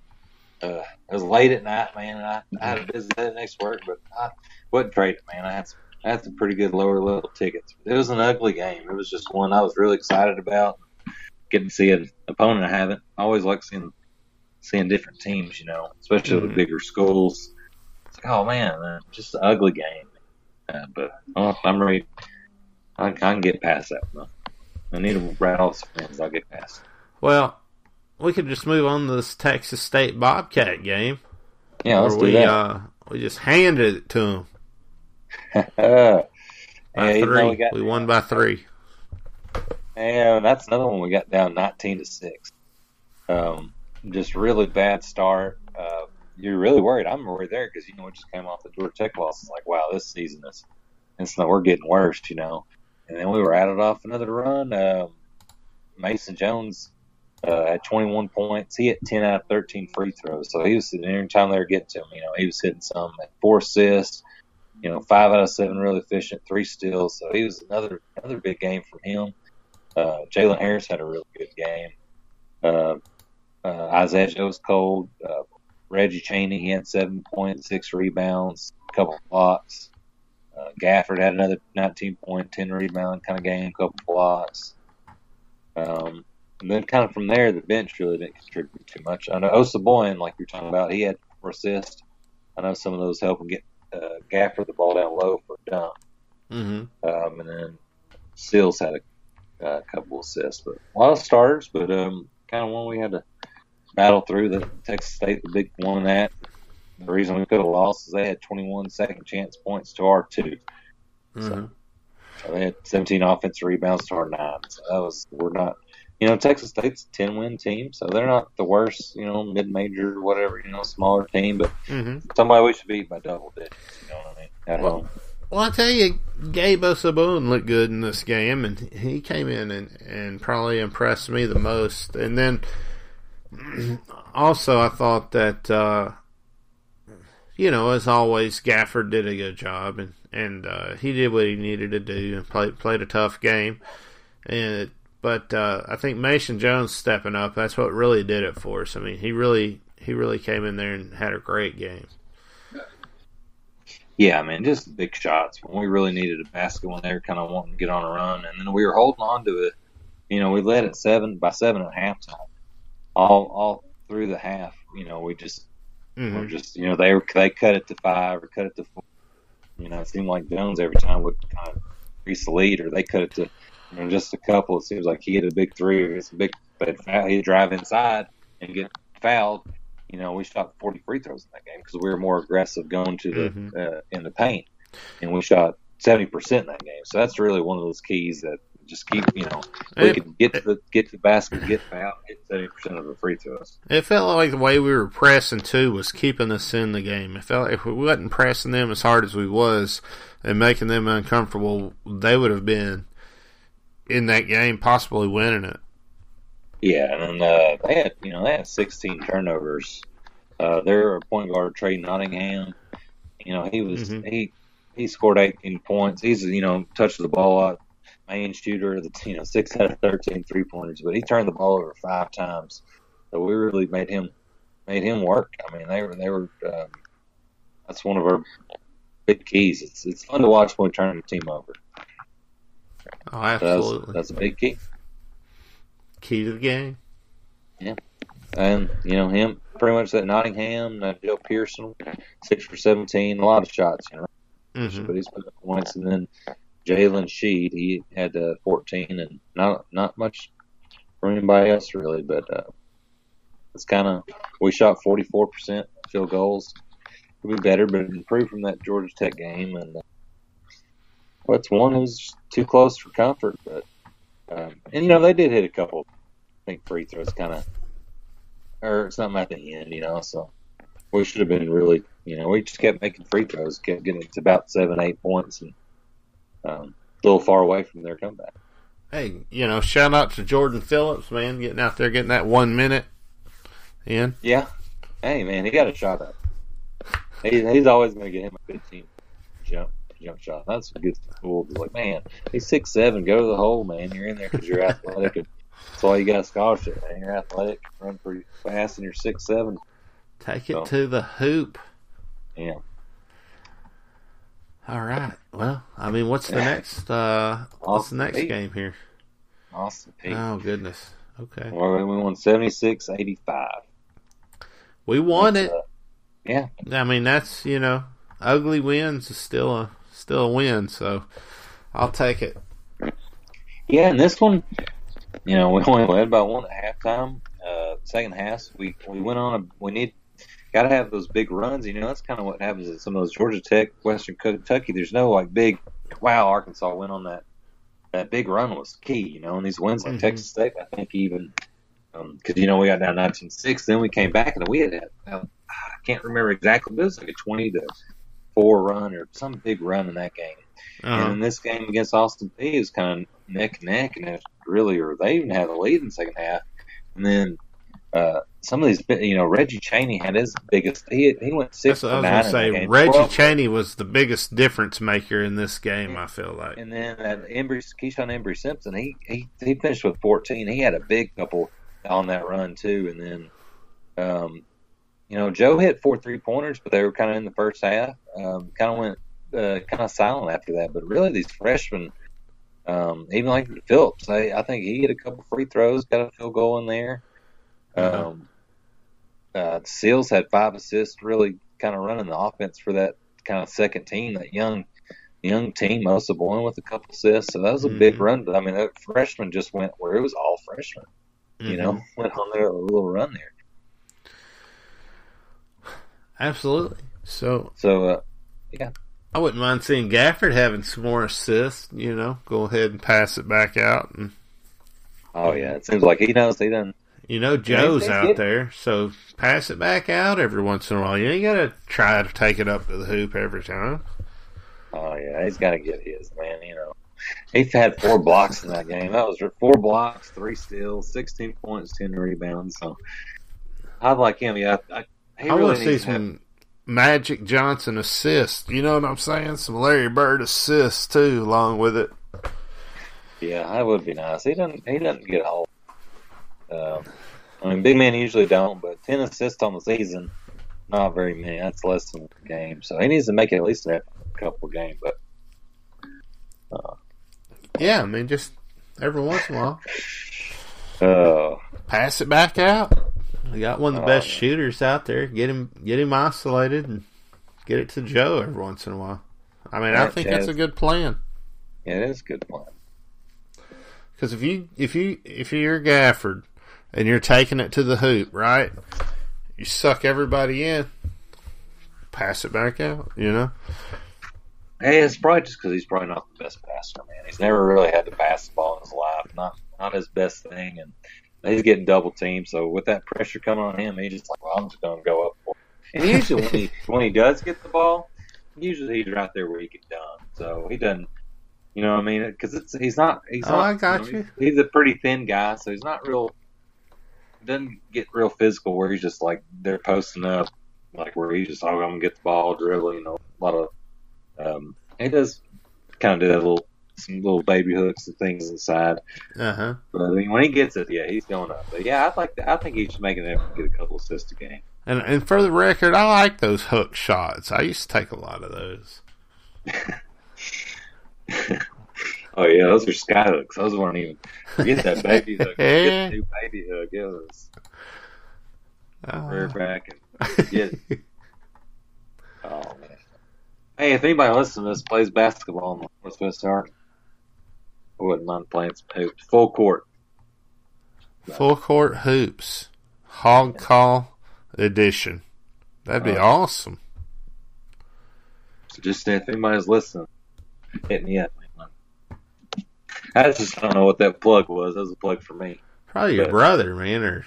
Uh, it was late at night, man, and I, I had a busy day next work, but I wouldn't trade it, man. I had some, I had some pretty good lower level tickets. It was an ugly game. It was just one I was really excited about. Getting to see an opponent I haven't. I always like seeing seeing different teams, you know, especially Mhm. the bigger schools. It's like, oh man, man just an ugly game. Uh, but oh, I'm ready. I, I can get past that. Though. I need to rattle some wins. I'll get past. Well, we could just move on to this Texas State Bobcat game. Yeah, let's where do we, that. Uh, we just handed it to them by yeah, three. we got we won by three. And that's another one we got down 19 to 6. Um, just really bad start. Uh, you're really worried. I'm worried there because, you know, we just came off the Georgia Tech loss. It's like, wow, this season is, it's not, we're getting worse, you know. And then we were added off another run. Um, Mason Jones uh, had 21 points. He had 10 out of 13 free throws. So he was every time they were getting to him, you know, he was hitting some, had four assists, you know, five out of seven really efficient, three steals. So he was another another big game from him. Uh, Jalen Harris had a really good game. Uh, uh, Isaiah Joe was cold. Uh, Reggie Chaney, he had seven points, six rebounds, a couple blocks. Uh, Gafford had another 19 point, 10 rebound kind of game, couple blocks. Um, and then kind of from there, the bench really didn't contribute too much. I know Osabuohien, like you're talking about, he had four assists. I know some of those help him get uh, Gafford the ball down low for a dunk. Mm-hmm. Um, and then Sills had a, a couple assists, but a lot of starters, but um, kind of one we had to battle through. The Texas State, the big one that. The reason we could have lost is they had 21 second chance points to our two. Mm-hmm. So they had 17 offensive rebounds to our nine. So that was we're not, you know, Texas State's a 10 win team, so they're not the worst, you know, mid major, whatever, you know, smaller team, but Mm-hmm. somebody we should beat by double digits. You know what I mean? At Well, home. Well, I tell you, Gabe Osabuohien looked good in this game, and he came in and, and probably impressed me the most. And then also, I thought that, uh, you know, as always, Gafford did a good job, and and uh, he did what he needed to do and played played a tough game. And but uh, I think Mason Jones stepping up, that's what really did it for us. I mean, he really he really came in there and had a great game. Yeah, man, just big shots. When we really needed a basket when they were kind of wanting to get on a run, and then we were holding on to it. You know, we led at seven by seven at halftime. All all through the half, you know, we just Mm-hmm. were just you know they were they cut it to five or cut it to four. You know, it seemed like Jones every time would kind of increase the lead, or they cut it to you know just a couple. It seems like he hit a big three or it's a big, but he'd drive inside and get fouled. You know, we shot 40 free throws in that game because we were more aggressive going to the Mhm. uh, in the paint, and we shot 70 percent in that game. So that's really one of those keys that just keep you know we It- can get to the get to the basket, get fouled, hit 70 percent of the free throws. It felt like the way we were pressing too was keeping us in the game. It felt like if we wasn't pressing them as hard as we was and making them uncomfortable, they would have been in that game, possibly winning it. Yeah, and then uh, they had you know they had 16 turnovers. Uh, their point guard Trey Nottingham, you know he was Mhm. he he scored 18 points. He's you know touched the ball a lot, main shooter. Of the you know six out of 13 three pointers, but he turned the ball over five times. So we really made him made him work. I mean they were they were um, that's one of our big keys. It's it's fun to watch when we turn the team over. Oh, So that's, absolutely. that's a big key. Key to the game. Yeah, and you know him, pretty much that Nottingham, that Joe Pearson, six for seventeen, a lot of shots, you know. hmm But he's put up points, and then Jalen Shead, he had uh, fourteen, and not not much from anybody else really. But uh, it's kind of we shot forty four percent field goals. Could be better, but improved from that Georgia Tech game. And uh, what's one is too close for comfort, but um, and you know they did hit a couple. I think free throws kind of or something at the end, you know. So we should have been really, you know, we just kept making free throws, kept getting to about seven, eight points, and um, a little far away from their comeback. Hey, you know, shout out to Jordan Phillips, man, getting out there, getting that one minute in. Yeah, hey man, he got a shot up. He, he's always going to get him a 15 jump jump shot. That's what gets cool. Like, man, he's six seven. Go to the hole, man. You're in there because you're athletic. And that's why you got a scholarship, man. You're athletic, run pretty fast, and you're six seven. Take it So- to the hoop. Yeah. All right. Well, I mean, what's the next? Uh, what's the next Peay. game here? Austin Peay. Oh goodness. Okay. Well, we won 76-85. We won That's, it. uh, yeah. I mean, that's you know, ugly wins is still a still a win. So I'll take it. Yeah, and this one, you know, we only led by one at halftime. Uh, second half, we we went on a we need got to have those big runs. You know, that's kind of what happens at some of those Georgia Tech, Western Kentucky. There's no like big wow. Arkansas went on that that big run was key. You know, and these wins like Mhm. Texas State, I think even because you know we got down 19-6, then we came back and we had that. I can't remember exactly, but it was like a 20 to four run or some big run in that game. And Uh, in this game against Austin Peay, it was kind of neck and neck, and it really, or they even had a lead in the second half. And then uh, some of these, you know, Reggie Chaney had his biggest. He he went six that's what I was nine gonna say. Reggie 12 Chaney was the biggest difference maker in this game. I feel like. And then uh, Embery, Keyshawn Embery Simpson, he, he he finished with 14. He had a big couple on that run too. And then, um, you know, Joe hit four three pointers, but they were kind of in the first half. Um, kind of went uh, kind of silent after that. But really, these freshmen, um, even like Phillips, I, I think he hit a couple free throws, got a field goal in there. Uh-huh. Um, uh, Sills had five assists, really kind of running the offense for that kind of second team, that young young team, most of one with a couple assists. So that was a big Mhm. run. But I mean, that freshman just went where it was all freshmen. You Mhm. know, went on there a little run there. absolutely. So So uh, I wouldn't mind seeing Gafford having some more assists. You know, go ahead and pass it back out, and oh yeah, it seems like he knows he done. You know Joe's out there, so pass it back out every once in a while. You ain't gotta try to take it up to the hoop every time. Oh yeah, he's got to get his man. You know, he had four blocks in that game. That was four blocks, three steals, sixteen points, ten rebounds. So I like him. Yeah, I, he I really want to see to have- some Magic Johnson assists. You know what I'm saying? Some Larry Bird assists too, along with it. Yeah, that would be nice. He doesn't. He doesn't get a whole. Um, I mean, big men usually don't, but ten assists on the season, not very many. That's less than a game. So he needs to make it at least a couple games. But Yeah, I mean, just every once in a while, uh, pass it back out. We got one of the Oh, best yeah. shooters out there. Get him, get him isolated, and get it to Joe every once in a while. I mean, I think that's a good plan. yeah, it is a good plan. Because if you if you if you're Gafford and you're taking it to the hoop, right? You suck everybody in, pass it back out. You know. Hey, it's probably just because he's probably not the best passer, man. He's never really had to pass the ball in his life. Not not his best thing, and he's getting double teamed. So with that pressure coming on him, he's just like, well, I'm just going to go up for. It. And usually when he when he does get the ball, usually he's right there where he get done. So he doesn't. You know what I mean? Because it's he's not. He's Oh, not, I got know, you. He's a pretty thin guy, so he's not real. Doesn't get real physical where he's just like they're posting up, like where he's just oh I'm gonna get the ball, dribble. You know, a lot of. Um, he does kind of do that little some little baby hooks and things inside. Uh huh. But I mean, when he gets it, yeah, he's going up. But yeah, I'd like I think he should make an effort to get a couple assists a game. And and for the record, I like those hook shots. I used to take a lot of those. oh yeah, those are sky hooks. Those weren't even forget that baby hook. Get the new baby hook. It was rear Uh, back and get it. Oh man. Hey, if anybody listening to this plays basketball in the Northwest Arc, I wouldn't mind playing some hoops. Full court. full court hoops, hog call edition. That'd be Uh, awesome. So just if anybody's listening, hit me up. man. I just don't know what that plug was. That was a plug for me. Probably your but- brother, man, or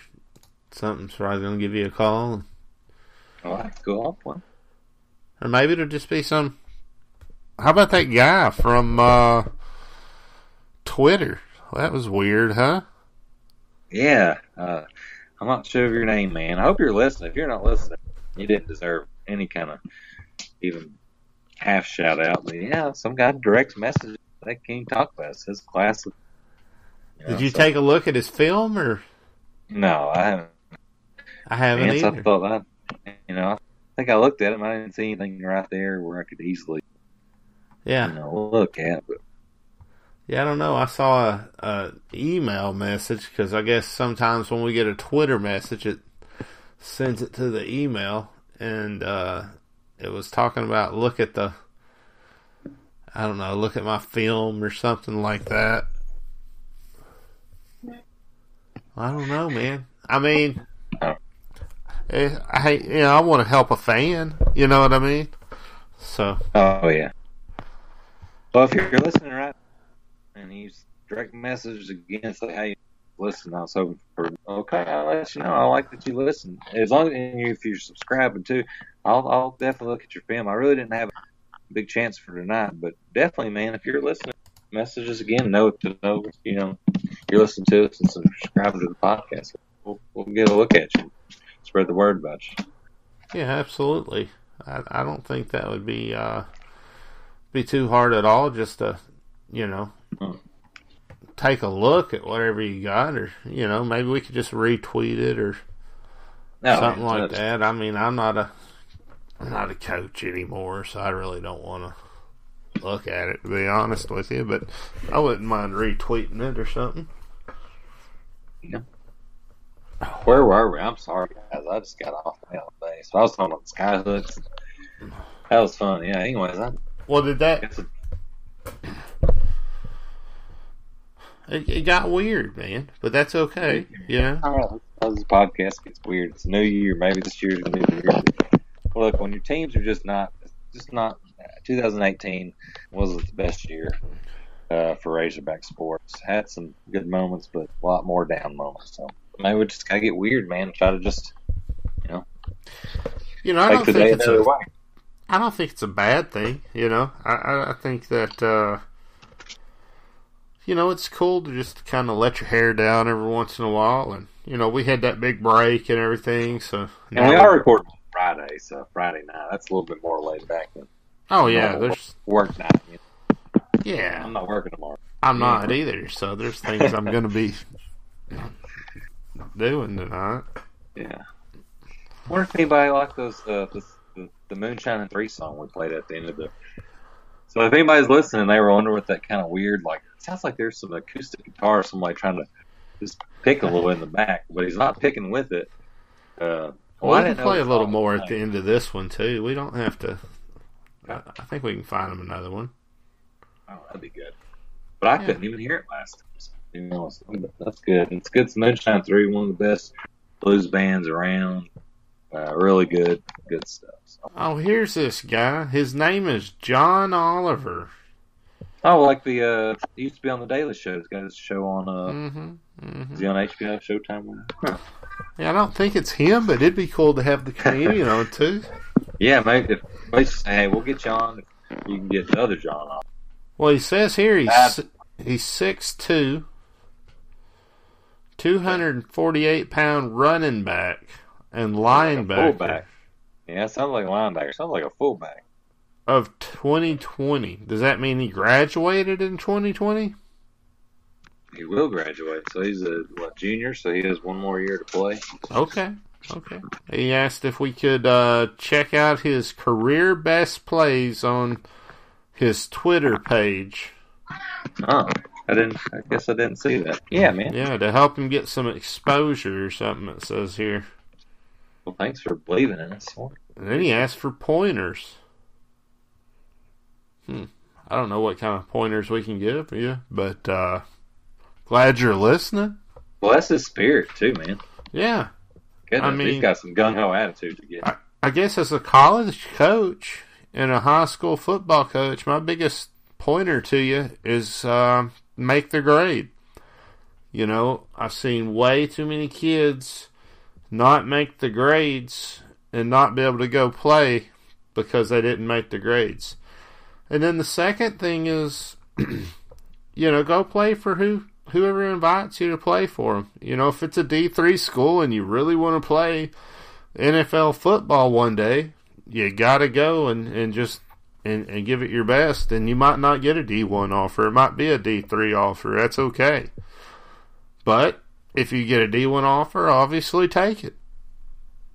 something's probably gonna give you a call, All right, cool. Play. or maybe it'll just be some. How about that guy from uh, Twitter? That was weird, huh? Yeah, uh, I'm not sure of your name, man. I hope you're listening. If you're not listening, you didn't deserve any kind of even half shout out, but yeah, some guy directs message that about. It says class. you know, Did you so- take a look at his film, or No, I haven't. I haven't I either? thought that, you know, I think I looked at him. I didn't see anything right there where I could easily, Yeah, you know, look at. But yeah. I don't know. I saw a, a email message because I guess sometimes when we get a Twitter message, it sends it to the email, and uh, it was talking about look at the. I don't know. Look at my film or something like that. I don't know, man. I mean, eh, I you know I want to help a fan. You know what I mean? So oh yeah. Well, if you're listening right, and he's direct message again, say hey, listen. I was hoping for okay. I'll let you know. I like that you listen. As long as you, if you're subscribing too, I'll I'll definitely look at your film. I really didn't have big chance for tonight, but definitely, man, if you're listening, message us again. Know to know, you know, you're listening to us and subscribing to the podcast. We'll, we'll get a look at you. Spread the word about you. Yeah, absolutely. I, I don't think that would be uh, be too hard at all. Just to, you know, Hmm. take a look at whatever you got, or you know, maybe we could just retweet it or No, something like that. I mean, I'm not a I'm not a coach anymore, so I really don't want to look at it to be honest with you. But I wouldn't mind retweeting it or something. Yeah. Where were we? I'm sorry, guys. I just got off my own base. I was talking about skyhooks. That was fun. Yeah. Anyways, I Well, did that it, it, got weird, man? But that's okay, you know. all right, as the podcast gets weird. It's a new year. Maybe this year's a new year. Look, when your teams are just not, just not. 2018 wasn't the best year uh, for Razorback sports. Had some good moments, but a lot more down moments. So maybe we just gotta get weird, man. Try to just You know, you know, I don't think it's a way. I don't think it's a bad thing, you know. I, I, I think that, uh, you know, it's cool to just kind of let your hair down every once in a while. And, you know, we had that big break and everything, so. And we are recording Friday, so Friday night. That's a little bit more laid back than oh, yeah, there's. work night. You know, Yeah, I'm not working tomorrow. I'm not either, so there's things I'm going to be doing tonight. Yeah. wonder if anybody liked those uh, the, the the Moonshine and Three song we played at the end of the. So if anybody's listening, they were wondering what that kind of weird like. It sounds like there's some acoustic guitar, somebody trying to just pick a little in the back, but he's not picking with it. Uh, Well, I we didn't can play a little more at the end of this one, too. We don't have to. I, I think we can find him another one. Oh, that'd be good. But I Yeah. couldn't even hear it last time. So, you know, that's good. It's good. It's Moonshine Three, one of the best blues bands around. Uh, really good, good stuff. So, Oh, here's this guy. His name is John Oliver. oh, like the uh, he used to be on the Daily Show. He's got his show on. Uh, hmm hmm Is he on HBO Showtime? Huh. Yeah, I don't think it's him, but it'd be cool to have the comedian on too. Yeah, maybe. If, say, hey, we'll get you on. If you can get the other John on. Well, he says here he's Uh, he's six two, two hundred and forty eight pound running back and linebacker Fullback. Yeah, sounds like a linebacker. Sounds like a fullback. of twenty twenty. Does that mean he graduated in twenty twenty? He will graduate, so he's a what junior, so he has one more year to play. Okay. Okay. He asked if we could uh, check out his career best plays on his Twitter page. Oh, I didn't. I guess I didn't see that. Yeah, man. Yeah, to help him get some exposure or something, it says here. Well, thanks for believing in us. And then he asked for pointers. Hmm. I don't know what kind of pointers we can give you, but uh, glad you're listening. Well, that's his spirit too, man. Yeah. Goodness, I mean- he's got some gung ho attitude to get. I, I guess as a college coach and a high school football coach, my biggest pointer to you is uh, make the grade. You know, I've seen way too many kids not make the grades and not be able to go play because they didn't make the grades. And then the second thing is, you know, go play for who whoever invites you to play for them. You know, if it's a D three school and you really want to play NFL football one day, you got to go and, and just and, and give it your best, and you might not get a D1 offer. It might be a D3 offer. That's okay. But if you get a D1 offer, obviously take it.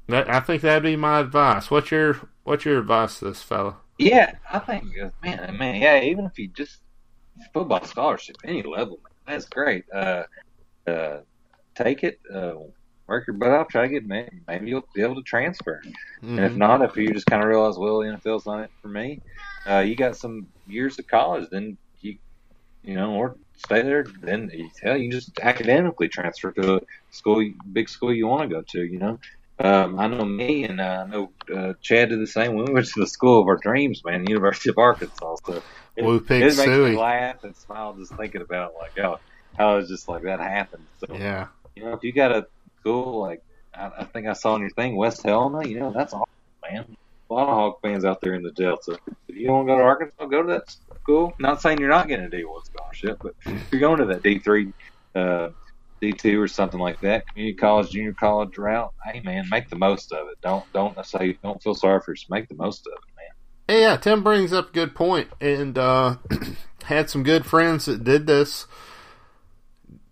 That, I think that'd be my advice. What's your What's your advice, to this fella? Yeah, I think, uh, man, man, yeah. Even if you just football scholarship, any level, man, that's great. Uh, uh, take it. Uh, work your butt off. Try to get man. Maybe you'll be able to transfer. Mm-hmm. And if not, if you just kind of realize, well, the NFL's not it for me, uh, you got some years of college, then you, you know, or stay there. Then you hell, you just academically transfer to a school, big school you want to go to. You know, um, I know me and uh, I know uh, Chad did the same. We went to the school of our dreams, man, University of Arkansas. So Woo it pig makes suey. me laugh and smile just thinking about it, like how how it's just like that happened. So Yeah. you know, if you got a school like I, I think I saw on your thing, West Helena, you know, that's awesome, man. A lot of Hawk fans out there in the Delta. If you don't want to go to Arkansas, go to that school. Not saying you're not getting a D1 scholarship, but if you're going to that D3, uh, D2 or something like that, community college, junior college route, hey man, make the most of it. Don't don't say don't feel sorry for yourself. Make the most of it, Yeah, Tim brings up a good point, and uh, had some good friends that did this.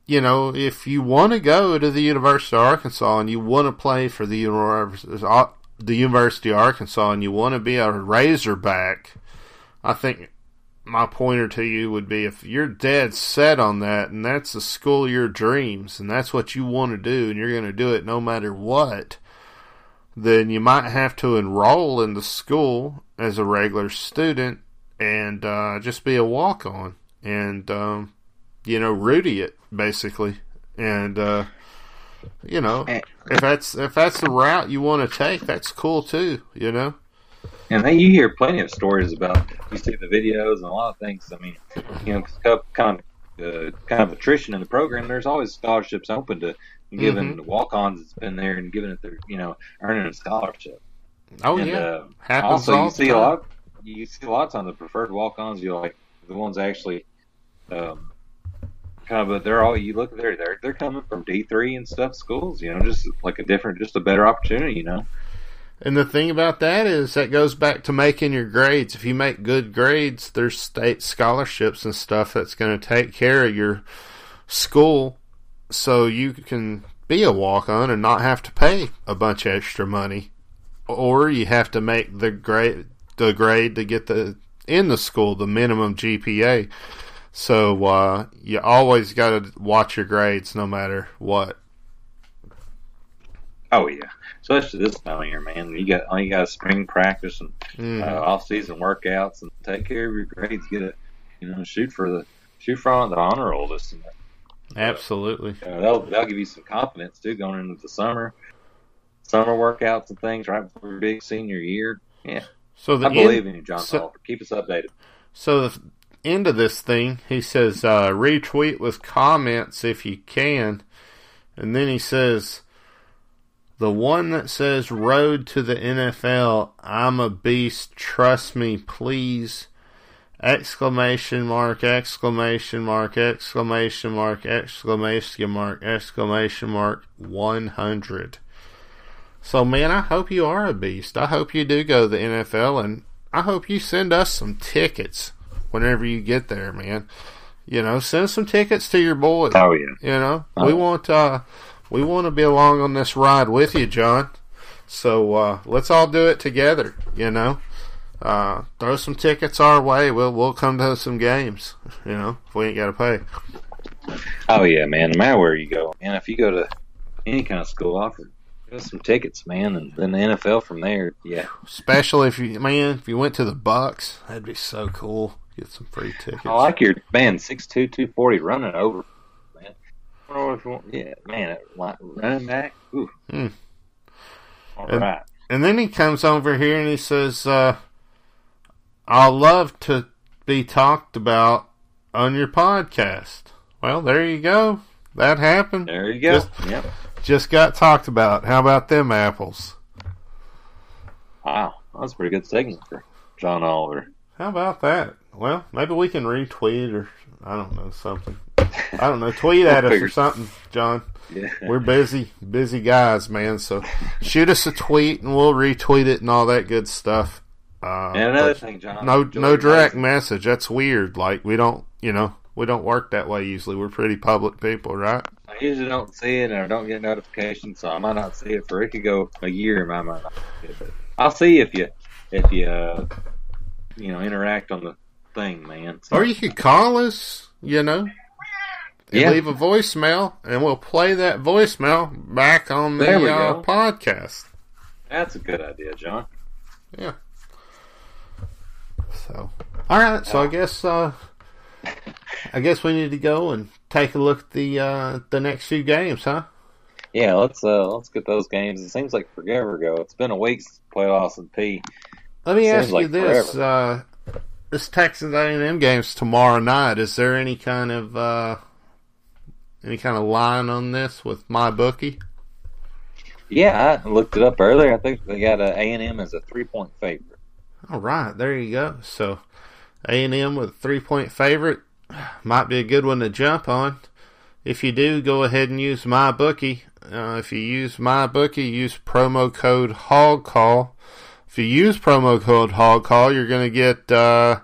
You know, if you want to go to the University of Arkansas and you want to play for the University, the University of Arkansas, and you want to be a Razorback, I think my pointer to you would be if you're dead set on that, and that's the school of your dreams, and that's what you want to do, and you're going to do it no matter what then you might have to enroll in the school as a regular student and uh, just be a walk on and, um, you know, Rudy it basically. And, uh, you know, if that's if that's the route you want to take, that's cool too. You know. And then you hear plenty of stories about you see the videos and a lot of things. I mean, you know, kind of uh, kind of attrition in the program. There's always scholarships open to giving Mhm. walk-ons that's been there and giving it their you know earning a scholarship. Oh and, yeah, uh, happens also, you see a lot. You see a lot of the preferred walk-ons. You like the ones actually, um, kind of. They're all you look. They're they're they're coming from D three and stuff schools. You know, just like a different, just a better opportunity. You know. And the thing about that is that goes back to making your grades. If you make good grades, there's state scholarships and stuff that's going to take care of your school so you can be a walk on and not have to pay a bunch of extra money. Or you have to make the grade the grade to get the in the school the minimum GPA. So uh, you always got to watch your grades no matter what. Oh yeah, especially this time of year, man. You got all you got spring practice and Mhm. uh, off season workouts, and take care of your grades. Get it, you know, shoot for the shoot for the honor roll this semester. Absolutely. Uh, that'll that'll give you some confidence too going into the summer, summer workouts and things right before your big senior year. Yeah, So the I believe end- in you, John so- Oliver. Keep us updated. So the end of this thing, he says uh, retweet with comments if you can, and then he says the one that says road to the NFL. I'm a beast. Trust me, please. Exclamation mark! Exclamation mark! Exclamation mark! Exclamation mark! Exclamation mark! One hundred. So man, I hope you are a beast. I hope you do go to the NFL, and I hope you send us some tickets whenever you get there, man. You know, send some tickets to your boys. Oh yeah, You know, we want uh, we want to be along on this ride with you, John. So uh, let's all do it together. You know, uh, throw some tickets our way. We'll we'll come to some games. You know, if we ain't got to pay. oh yeah, man. No matter where you go, and if you go to any kind of school, offer some tickets, man, and then the NFL from there. Yeah, Especially if you man, if you went to the Bucks, that'd be so cool. Get some free tickets. I like your man six two two forty running over, man. I don't know if you want, yeah, man, like, running back. Ooh. Hmm. All And- right. And then he comes over here and he says, uh, I'll love to be talked about on your podcast. Well, there you go. That happened. There you go. Just- yep. Just got talked about. How about them apples? Wow, that's a pretty good segment for John Oliver. How about that? Well, maybe we can retweet or I don't know something. I don't know. Tweet at us or something, John. Yeah. We're busy, busy guys, man. So shoot us a tweet and we'll retweet it and all that good stuff. Uh, And another thing, John. no, no direct message. That's weird. Like we don't, you know, we don't work that way usually. We're pretty public people, right? I usually don't see it or don't get notifications, so I might not see it for it could go a year and I might not see it. But I'll see if you if you uh, you know interact on the thing, man. So, Or you could call us, you know, and Yeah. leave a voicemail, and we'll play that voicemail back on the uh, podcast. that's a good idea, John. Yeah. So, all right. So I guess uh, I guess we need to go and take a look at the uh, the next few games, huh? Yeah, let's uh let's get those games. It seems like forever ago. It's been a week since we played Austin Peay. Let me ask you like this: uh, this Texas A&M game's tomorrow night. Is there any kind of uh, any kind of line on this with my bookie? Yeah, I looked it up earlier. I think they got a A and M as a three point favorite. All right, there you go. So A&M with a three-point favorite might be a good one to jump on. If you do, go ahead and use my bookie. Uh, if you use my bookie, use promo code HOGCALL. If you use promo code HOGCALL, you're going to get uh,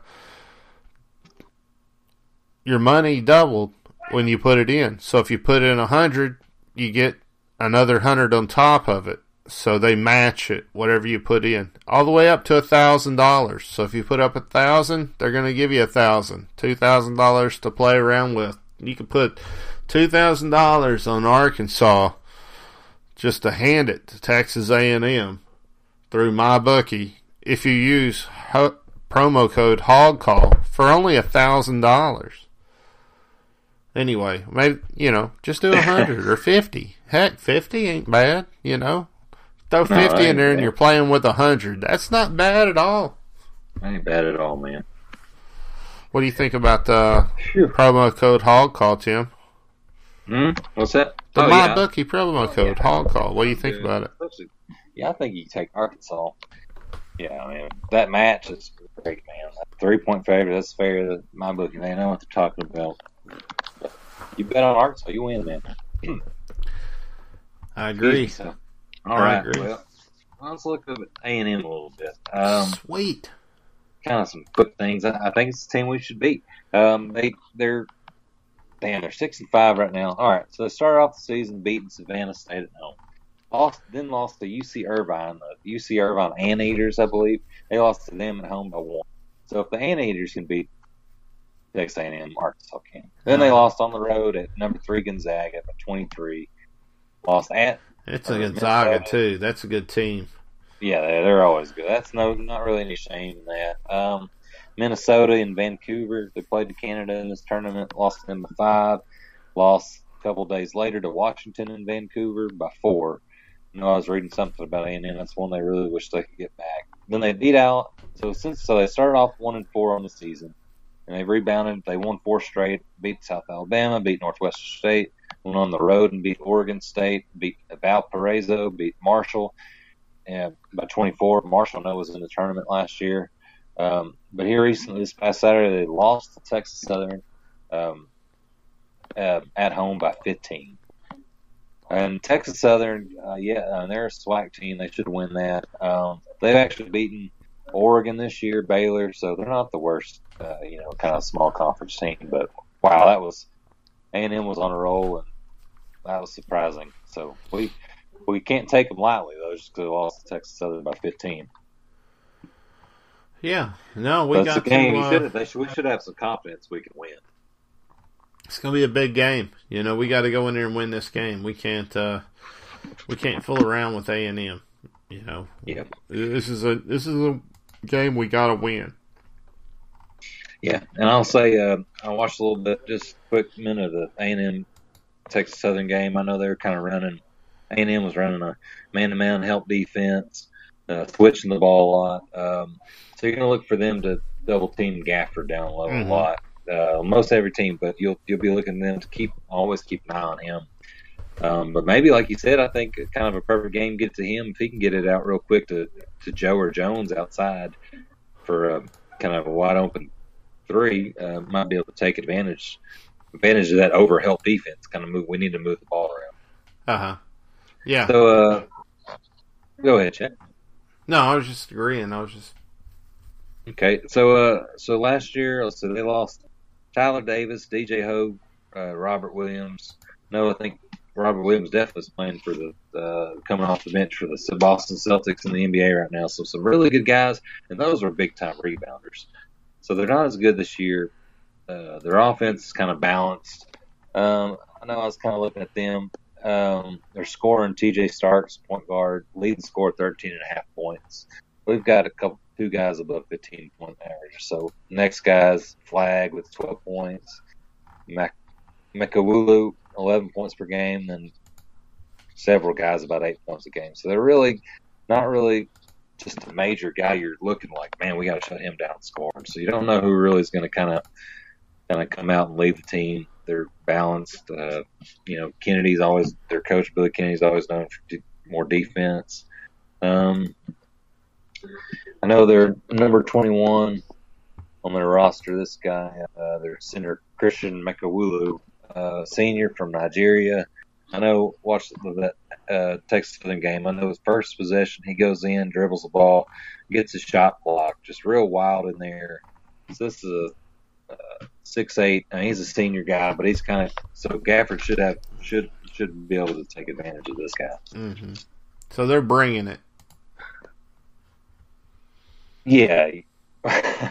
your money doubled when you put it in. So if you put in a hundred, you get another hundred on top of it. So they match it, whatever you put in, all the way up to a thousand dollars. So if you put up a thousand, they're going to give you a thousand, two thousand dollars to play around with. You can put two thousand dollars on Arkansas just to hand it to Texas A&M through my bookie if you use ho- promo code HOGCALL for only a thousand dollars. Anyway, maybe you know, just do a hundred or fifty. Heck, fifty ain't bad. You know, throw No, fifty in ain't there and bad. you're playing with a hundred. That's not bad at all. That Ain't bad at all, man. What do you think about the Phew. promo code Hog Call, Tim? Hmm? What's that? The Oh, my yeah. bookie promo Oh, code yeah. HOGCALL. What do you think Good. about it? Yeah, I think you take Arkansas. Yeah, I mean that match is great, man. Three point favorite, that's fair. My bookie, they know what they're talking about. You bet on Arkansas, you win, man. I agree. So, all I right, agree. well, let's look up at A and M a little bit. Um, Sweet. kind of some quick things. I, I think it's the team we should beat. Um, they they're damn they're six and five right now. All right, so they started off the season beating Savannah State at home. Lost, then lost to UC Irvine, the UC Irvine Anteaters, I believe. They lost to them at home by one. So if the Anteaters can beat Texas A&M, Arkansas can. Then they lost on the road at number three Gonzaga by 23. Lost at It's a Gonzaga too. That's a good team. Yeah, they're, they're always good. That's no, not really any shame in that. Um, Minnesota and Vancouver, they played to Canada in this tournament, lost them by five. Lost a couple days later to Washington and Vancouver by four. You know, I was reading something about A and M. That's one they really wish they could get back. Then they beat out. So since so they started off one and four on the season, and they rebounded. They won four straight. Beat South Alabama. Beat Northwestern State. Went on the road and beat Oregon State. Beat Valparaiso. Beat Marshall and by 24. Marshall, know, was in the tournament last year. Um, but here recently, this past Saturday, they lost to Texas Southern um, uh, at home by 15. And Texas Southern, uh, yeah, uh, they're a SWAC team. They should win that. Um, they've actually beaten Oregon this year, Baylor, so they're not the worst, uh, you know, kind of small conference team. But wow, that was A&M was on a roll, and that was surprising. So we we can't take them lightly though, just because we lost to Texas Southern by 15. Yeah. No, we got the game. to, uh, should, we should have some confidence we can win. It's gonna be a big game. You know, we got to go in there and win this game. We can't. uh We can't fool around with A and M. You know, Yeah, this is a this is a game we got to win. Yeah. And I'll say uh, I watched a little bit, just a quick minute of the A and M Texas Southern game. I know they were kind of running. A and M was running a man-to-man help defense, uh, switching the ball a lot. Um, so you're going to look for them to double team Gafford down low Mhm. a lot. Uh, most every team, but you'll you'll be looking at them to keep always keep an eye on him. Um, but maybe, like you said, I think kind of a perfect game get to him if he can get it out real quick to, to Joe or Jones outside for a, kind of a wide open three. Uh, might be able to take advantage advantage of that over help defense. Kind of move. We need to move the ball around. Uh huh. Yeah. So uh, go ahead, Chet. No, I was just agreeing. I was just Okay, so uh, so last year, let's see, they lost Tyler Davis, DJ Hogue, uh, Robert Williams. No, I think Robert Williams definitely is playing for the uh, coming off the bench for the Boston Celtics in the NBA right now. So some really good guys, and those are big time rebounders. So they're not as good this year. Uh, their offense is kind of balanced. Um, I know I was kind of looking at them. Um, they're scoring TJ Starks, point guard, leading score 13 and a half points. We've got a couple, two guys above 15 point average. So next guy's Flagg with 12 points. Mac- Mekowulu, 11 points per game, and several guys about eight points a game. So they're really not really just a major guy. You're looking like, man, we got to shut him down scoring. So you don't know who really is going to kind of kind of come out and lead the team. They're balanced. Uh, you know, Kennedy's always their coach. Billy Kennedy's always known for more defense. Um, I know they're number 21 on their roster. This guy, uh, their center Christian Mekowulu, uh, senior from Nigeria. I know, watch the uh, Texas Southern game. I know his first possession, he goes in, dribbles the ball, gets his shot blocked, just real wild in there. So this is a uh, six eight. I mean, he's a senior guy, but he's kind of so Gafford should have should should be able to take advantage of this guy. Mm-hmm. So they're bringing it. Yeah.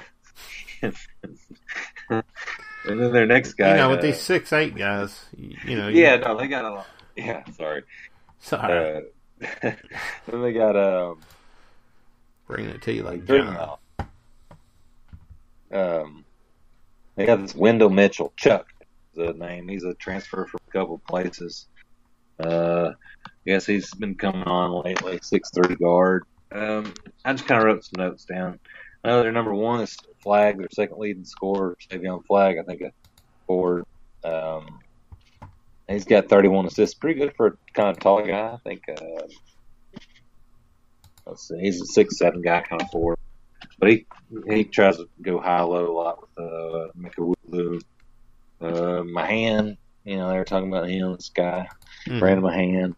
And then their next guy, you know, with uh, these six eight guys, you, you know. yeah, no, they got a lot. Yeah, sorry. sorry, Uh, then they got um, bringing it to you like John. um, they got this Wendell Mitchell, Chuck, is the name. He's a transfer from a couple places. Uh, I guess he's been coming on lately. Six three guard. Um, I just kind of wrote some notes down. I know their number one is Flagg. Their second leading scorer, Savion Flagg. I think forward. Um, he's got 31 assists. Pretty good for a kind of tall guy. I think. Uh, let's see. He's a six seven guy, kind of forward. But he he tries to go high low a lot with uh, Mekowulu. Uh, Mahan, you know, they were talking about him. This guy, Mhm. Brandon Mahan,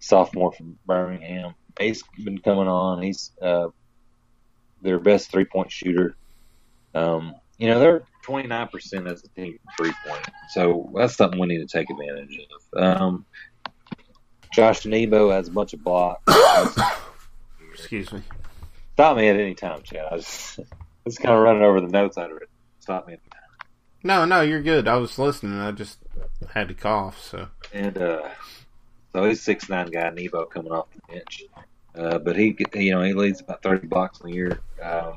sophomore from Birmingham. He's been coming on. He's uh, their best three point shooter. Um, you know, they're 29% as a team three point. So that's something we need to take advantage of. Um, Josh Nebo has a bunch of blocks. Excuse me. Stop me at any time, Chad. I was just kind of running over the notes out of it. Stop me. No, no, you're good. I was listening. I just had to cough. So And uh, so he's six nine guy, Nebo coming off the bench. Uh, but he, you know, he leads about thirty blocks in a year. Um,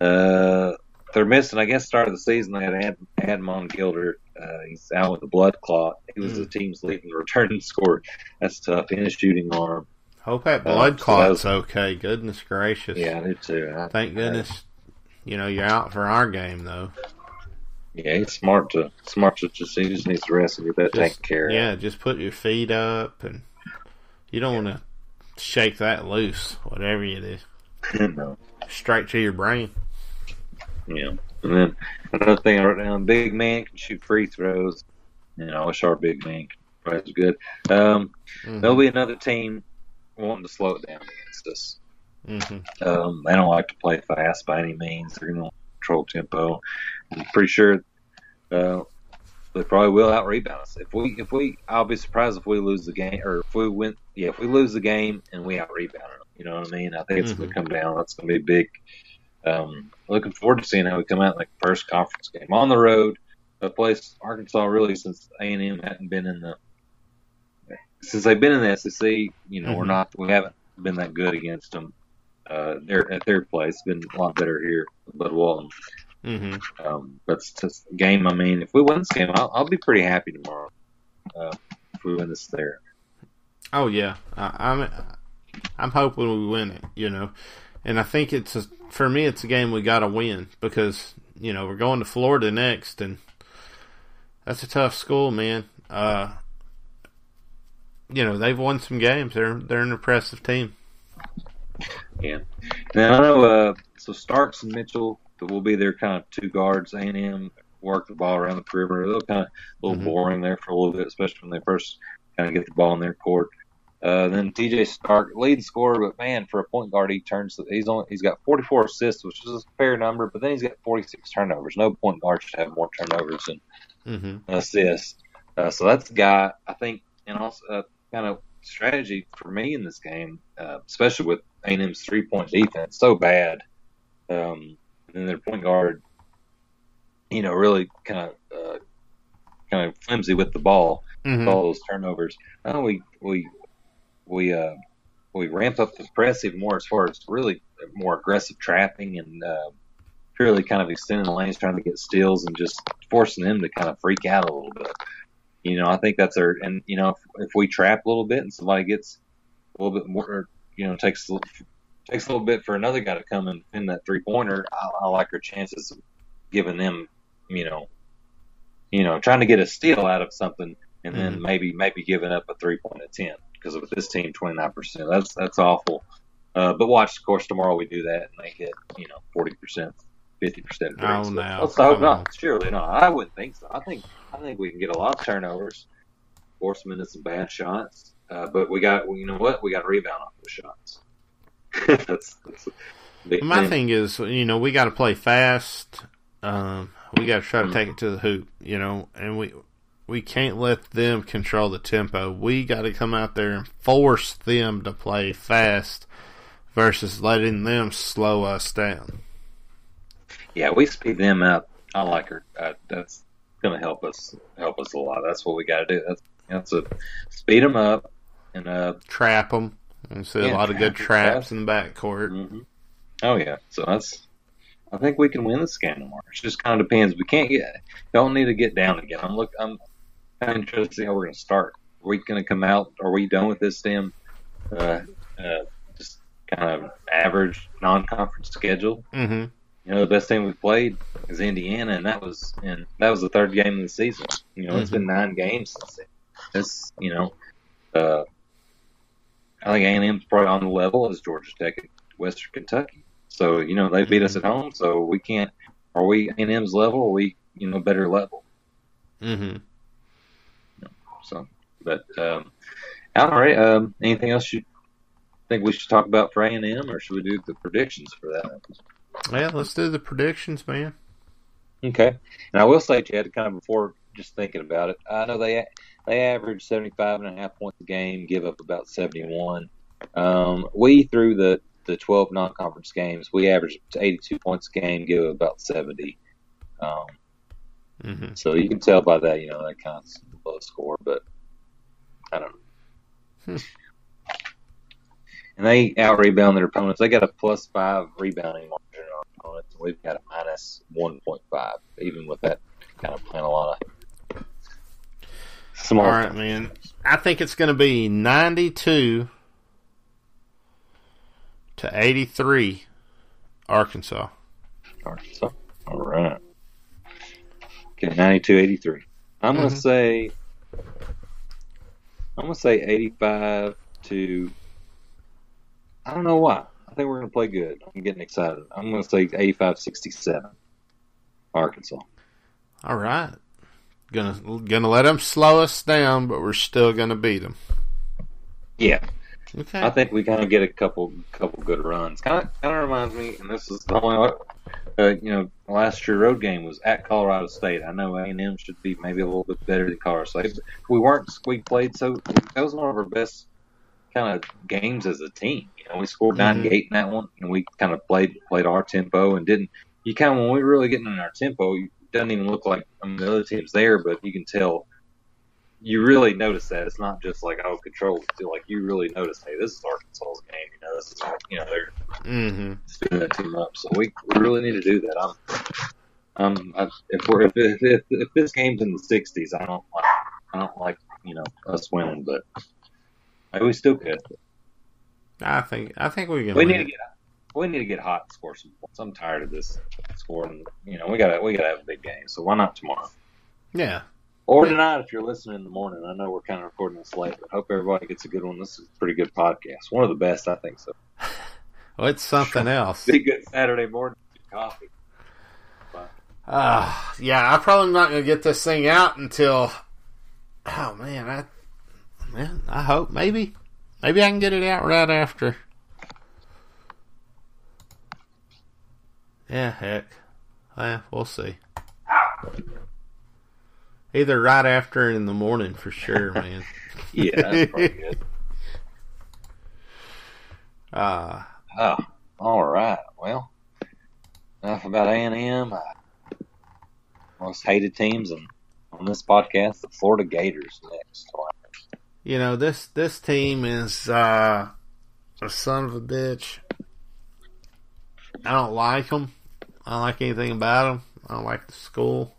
uh, they're missing. I guess start of the season they had Ad, Admon Gilder. Uh, he's out with a blood clot. He was the team's leading returning scorer. That's tough. In his shooting arm. hope that Uh, blood so clot's that okay. Goodness gracious. Yeah, I do too. I- Thank goodness. You know you're out for our game though. Yeah, he's smart to smart to just he just needs to rest and get that taken care of. yeah, just put your feet up and you don't want to shake that loose, whatever it is, no. straight to your brain. Yeah. And then another thing I wrote down: big man can shoot free throws. You know, I wish our big man could was good. Um, Mhm. there'll be another team wanting to slow it down against us. Mhm. Um, they don't like to play fast by any means. They're going to control tempo. I'm pretty sure uh, they probably will out rebound us. If we, if we, I'll be surprised if we lose the game, or if we win. Yeah, if we lose the game and we out rebound them. You know what I mean? I think it's going to come down. That's going to be big. Um, looking forward to seeing how we come out in the first conference game on the road. A place Arkansas really since A and M hadn't been in the since they've been in the SEC. You know, we're Mhm. not we haven't been that good against them. Uh, they're at their place been a lot better here, Bud Walton. Mhm. Um, but it's just a game. I mean, if we win this game, I'll, I'll be pretty happy tomorrow. Uh, if we win this there. Oh yeah, I, I'm I'm hoping we win it. You know, and I think it's a, for me it's a game we got to win because you know we're going to Florida next, and that's a tough school, man. Uh, you know they've won some games. They're they're an impressive team. Yeah. Now I know. Uh, so Starks and Mitchell will be their kind of two guards. A and M work the ball around the perimeter. They'll kind of a little Mhm. boring there for a little bit, especially when they first kind of get the ball in their court. Uh, then TJ Stark leading scorer, but man, for a point guard, he turns. He's only he's got 44 assists, which is a fair number, but then he's got 46 turnovers. No point guard should have more turnovers than Mm-hmm. assists. Uh, so that's a guy I think, and also uh, kind of strategy for me in this game, uh, especially with A&M's three point defense so bad, um, and their point guard, you know, really kind of uh, kind of flimsy with the ball, Mm-hmm. all those turnovers. Uh, we we we uh, we ramped up the press even more as far as really more aggressive trapping and uh, purely kind of extending the lanes, trying to get steals and just forcing them to kind of freak out a little bit. You know, I think that's our and you know if, if we trap a little bit and somebody gets a little bit more, you know, takes a little, takes a little bit for another guy to come and pin that three pointer. I, I like our chances of giving them, you know, you know, trying to get a steal out of something and then Mhm. maybe maybe giving up a three point attempt because with this team twenty nine percent that's that's awful. Uh, but watch, of course, tomorrow we do that and they hit you know forty percent, fifty percent. Oh, no. let's hope not. Surely not. I wouldn't think so. I think I think we can get a lot of turnovers, force them into some bad shots. Uh, but we got you know what we got to rebound off those shots. that's, that's My thing. thing is, you know, we got to play fast. Um, we got to try to take it to the hoop, you know, and we we can't let them control the tempo. We got to come out there and force them to play fast versus letting them slow us down. Yeah, we speed them up. I like her. Uh, that's going to help us help us a lot. That's what we got to do. That's that's a speed them up and uh. Trap them. And see a lot of good trap it traps in the backcourt. hmm Oh yeah, so that's. I think we can win this game tomorrow. It just kind of depends. We can't get. Don't need to get down again. I'm look. I'm kind of interested to see how we're going to start. Are we going to come out? Are we done with this Tim? Uh, uh, just kind of average non-conference schedule. Mm-hmm. You know, the best team we've played is Indiana, and that was and that was the third game of the season. You know, it's been nine games since then. It's you know, uh, I think A and M's probably on the level as Georgia Tech and Western Kentucky. So you know they beat us at home, so we can't. Are we A and M's level? Or are we you know better level? Mm-hmm. So, but um, all right. Um, anything else you think we should talk about for A and M, or should we do the predictions for that? Yeah, let's do the predictions, man. Okay. And I will say, Chad, kind of before just thinking about it, I know they they average 75 and a half points a game, give up about 71. Um, we, through the, the 12 non conference games, we average 82 points a game, give up about 70. Um, Mm-hmm. so you can tell by that, you know, that kind of low score, but I don't know. Hmm. And they out rebound their opponents. They got a plus five rebounding margin on opponents. We've got a minus 1.5, even with that kind of playing a lot of small. All right, man. I think it's going to be 92 to 83 Arkansas. Arkansas. All right. Okay, 92 83. I'm going Mhm. to say, I'm going to say 85 to, I don't know why. I think we're going to play good. I'm getting excited. I'm going to say 85 67. Arkansas. All right. Gonna gonna let them slow us down, but we're still gonna beat them. Yeah. Okay. I think we kind of get a couple couple good runs. Kind of kind of reminds me, and this is the only, uh, you know, last year road game was at Colorado State. I know A and M should be maybe a little bit better than Colorado State. But we weren't. We played so. That was one of our best kind of games as a team. You know, we scored ninety eight in that one, and we kind of played played our tempo and didn't. You kind of when we were really getting in our tempo, doesn't even look like I mean, the other team's there, but you can tell you really notice that it's not just like oh control. Like you really notice, hey, this is Arkansas's game. You know, this is you know they're mm-hmm. speeding that team up. So we, we really need to do that. I'm, um, I, if we're if, if if if this game's in the '60s, I don't like I don't like you know us winning, but maybe we still could. I think I think we can. We win need to get we need to get hot and score some points. I'm tired of this scoring. You know, we got to we got to have a big game. So why not tomorrow? Yeah. Or tonight if you're listening in the morning. I know we're kind of recording this late, but hope everybody gets a good one. This is a pretty good podcast. One of the best, I think. So, Well, it's something else. be good Saturday morning coffee. Uh, yeah, I'm probably not gonna get this thing out until. Oh man, I, man, I hope maybe, Maybe I can get it out right after. Yeah, heck. Yeah, we'll see. Either right after in the morning for sure, man. Yeah, that's pretty good. Uh, Oh, all right. Well, enough about A and M. Most hated teams on, on this podcast, the Florida Gators. Next, you know this this team is uh, a son of a bitch. I don't like them. I don't like anything about them. I don't like the school.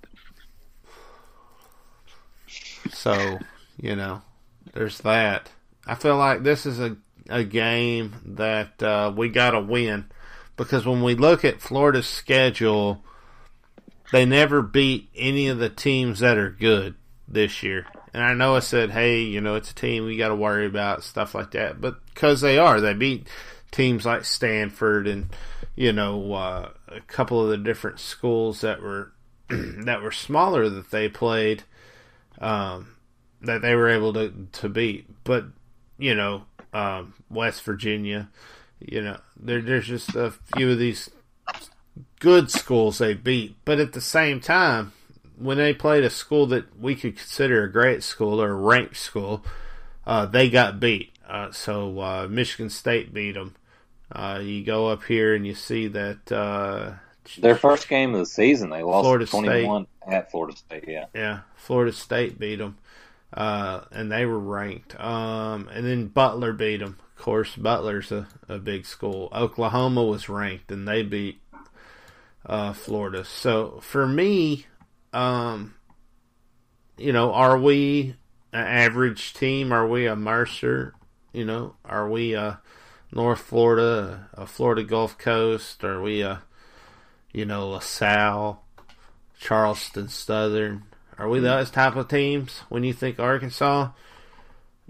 So, you know, there's that. I feel like this is a a game that uh, we got to win because when we look at Florida's schedule, they never beat any of the teams that are good this year. And I know I said, hey, you know, it's a team we got to worry about, stuff like that. But because they are, they beat teams like Stanford and, you know, uh, a couple of the different schools that were that were smaller that they played, um, that they were able to, to beat. But, you know, um, West Virginia. You know, there, there's just a few of these good schools they beat, but at the same time, when they played a school that we could consider a great school or a ranked school, uh, they got beat. Uh, so uh, Michigan State beat them. Uh, you go up here and you see that uh, their first game of the season, they lost Florida 21 at Florida State. Yeah, yeah, Florida State beat them uh, and they were ranked. Um, and then Butler beat them. Of course, Butler's a, a big school. Oklahoma was ranked, and they beat uh, Florida. So for me, um, you know, are we an average team? Are we a Mercer? You know, are we a North Florida, a Florida Gulf Coast? Are we a, you know, LaSalle, Charleston Southern? Are we those type of teams when you think Arkansas?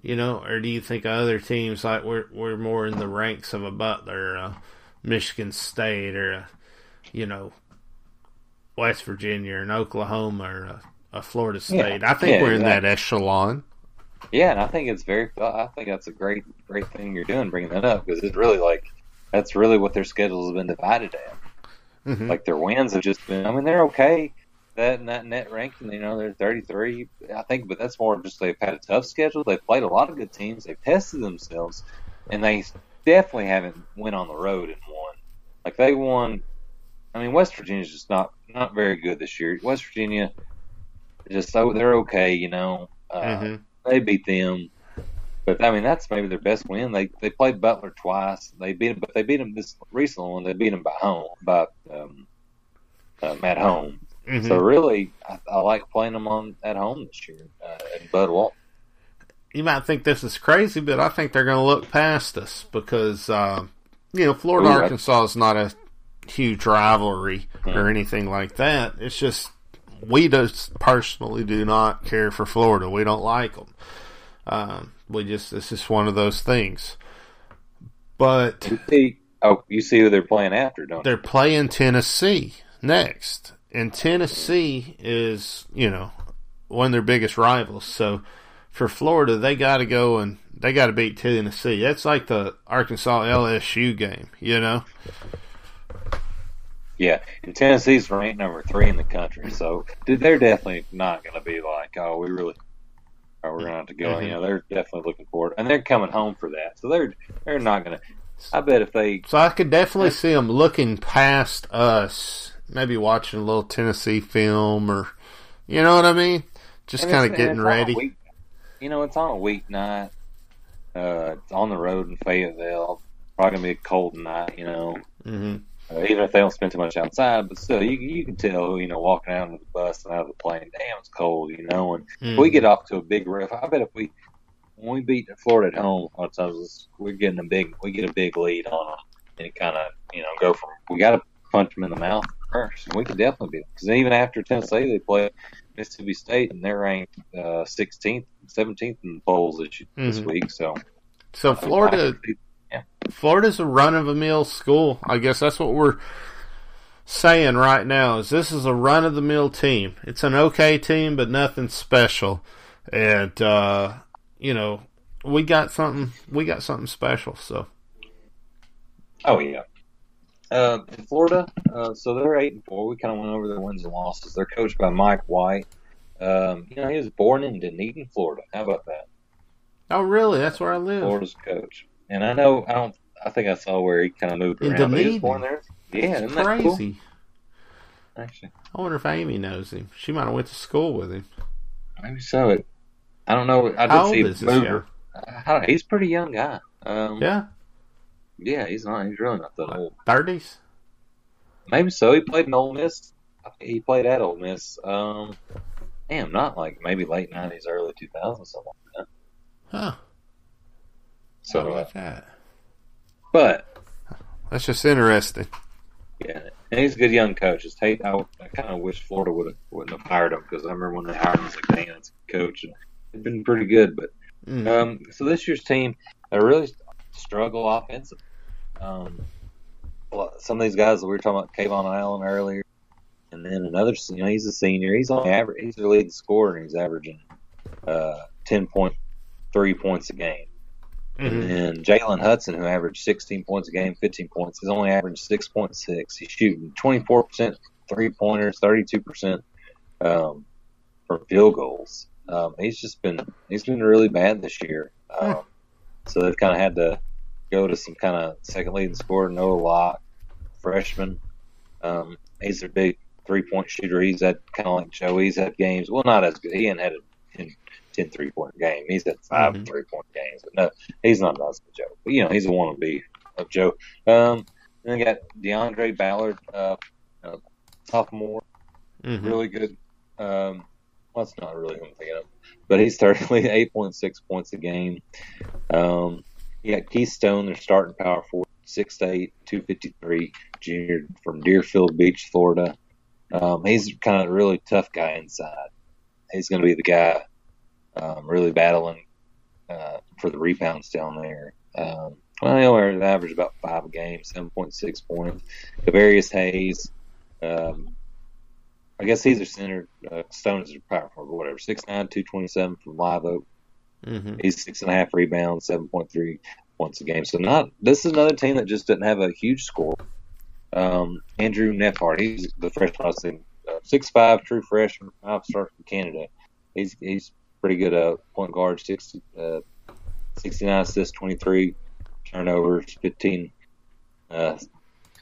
You know, or do you think other teams like we're we're more in the ranks of a Butler, a Michigan State, or a, you know, West Virginia, or an Oklahoma, or a, a Florida State? Yeah. I think Yeah, we're in that echelon. Yeah, and I think it's very. I think that's a great, great thing you're doing, bringing that up because it's really like that's really what their schedules have been divided at. Mhm. Like their wins have just been. I mean, they're okay. That in that net ranking, you know, they're 33. I think, but that's more just they've had a tough schedule. They've played a lot of good teams. They've tested themselves, and they definitely haven't went on the road and won. Like they won. I mean, West Virginia's just not not very good this year. West Virginia, just so they're okay, you know. Uh, Mhm. They beat them, but I mean that's maybe their best win. They they played Butler twice. They beat them, but they beat them this recent one. They beat them by home, by um, um, at home. Mhm. So really, I, I like playing them on at home this year uh, in Bud Walton. you might think this is crazy, but I think they're going to look past us because, uh, you know, Florida Ooh, Arkansas is not a huge rivalry or Hmm. anything like that. It's just we just personally do not care for Florida. We don't like them. Um, we just it's just one of those things. But You see, oh, you see who they're playing after, don't you? they're playing Tennessee next, and Tennessee is you know one of their biggest rivals. So for Florida, they got to go and they got to beat Tennessee. That's like the Arkansas LSU game, you know. Yeah, and Tennessee's ranked number three in the country, so they're definitely not going to be like, oh, we really, oh, we're going to have to go. Mhm. You know, they're definitely looking forward, and they're coming home for that, so they're they're not going to. I bet if they, So I could definitely see them looking past us, maybe watching a little Tennessee film, or you know what I mean. Just kind of getting it's on a ready. week- you know, it's on a weeknight. Uh, it's on the road in Fayetteville. Probably gonna be a cold night. You know, hmm uh, even if they don't spend too much outside, but still, you you can tell. You know, walking out of the bus and out of the plane, damn, it's cold. You know, and if we get off to a big riff. I bet if we when we beat Florida at home, a lot of times we're getting a big we get a big lead on them, and it kind of you know go from we got to punch them in the mouth first. And we could definitely beat because even after Tennessee, they play Mississippi State, and they're ranked uh, 16th, 17th in the polls this, this Mhm. week. So So Florida, Florida's a run of the mill school. I guess that's what we're saying right now. Is this is a run of the mill team? It's an okay team, but nothing special. And uh, you know, we got something. We got something special. So Oh yeah. Uh, in Florida, uh, so they're eight and four. We kind of went over their wins and losses. They're coached by Mike White. Um, you know, he was born in Dunedin, Florida. How about that? oh, really? That's where I live. Florida's coach. And I know I don't. I think I saw where he kind of moved In around. but he was born there. Yeah, That's isn't that cool? Actually, I wonder if Amy knows him. She might have went to school with him. maybe so. It. I don't know. I did How old see is this move. guy? I don't know. He's a pretty young guy. Um, yeah. Yeah, he's not. He's really not that old. thirties. Maybe so. He played in Ole Miss. He played at Ole Miss. Um, damn, not like maybe late nineties, early two thousands, something like that. Huh? How So, uh, about that? but That's just interesting. yeah, and he's a good young coach. It's Tate. I, I kind of wish Florida would have wouldn't have hired him because I remember when they hired him, as like, "Damn, it's a good coach." And it's been pretty good, but Mm. Um, so this year's team, they really struggle offensively. Um, well, some of these guys that we were talking about, KeVaughn Allen earlier, and then another, you know, he's a senior. He's only average. He's their leading scorer, and he's averaging uh, ten point three points a game. Mhm. And Jalen Hudson, who averaged 16 points a game, 15 points, he's only averaged 6.6. He's shooting 24% three pointers, 32% um, from field goals. Um, he's just been he's been really bad this year. Um, so they've kind of had to go to some kind of second leading scorer, Noah Locke, freshman. Um, he's a big three point shooter. He's had kind of like Joe. He's had games. Well, not as good. He ain't had a 10, 10 three point game. He's had 5 Mhm. three point games. But no, he's not as good Joe. But you know, he's a wannabe of Joe. Um, then they got Deaundrae Ballard, uh, uh, sophomore Mhm. really good. Um, well, that's not really who I'm thinking of, but he's point six points a game. Um, you got Keith Stone, their starting power forward, six to eight, two fifty three, junior from Deerfield Beach, Florida. Um, he's kind of a really tough guy inside. He's going to be the guy um, really battling uh, for the rebounds down there. Um, well, he only averaged about five a game, seven point six points. Kevarrius Hayes. Um, I guess he's a center. Uh, Stone is a power forward, whatever. 6'9", 227 from Live Oak. Mhm. He's six and a half rebounds, seven point three points a game. So not this is another team that just didn't have a huge score. Um, Andrew Nembhard, he's the freshman I uh, six five, true freshman, five star from Canada. He's he's pretty good uh, point guard, 60, uh, 69 assists, twenty three turnovers, fifteen uh,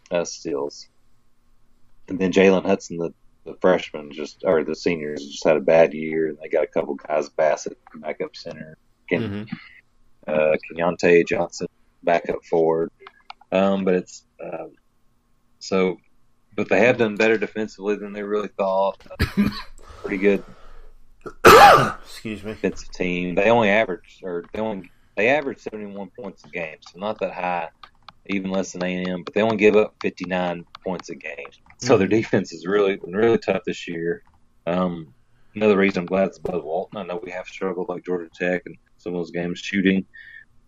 uh, steals. And then Jalen Hudson, the, the freshman, just or the seniors, just had a bad year, and they got a couple guys, Bassett, backup center, Ken, Mhm. uh, Keyontae Johnson, backup forward. Um, but it's um, so, but they have done better defensively than they really thought. Pretty good Excuse me. defensive team. They only average or they only they average seventy one points a game, so not that high, even less than A and M. But they only give up fifty nine points a game. So their defense is really really tough this year. Um, another reason I'm glad it's Bud Walton. I know we have struggled like Georgia Tech and some of those games shooting,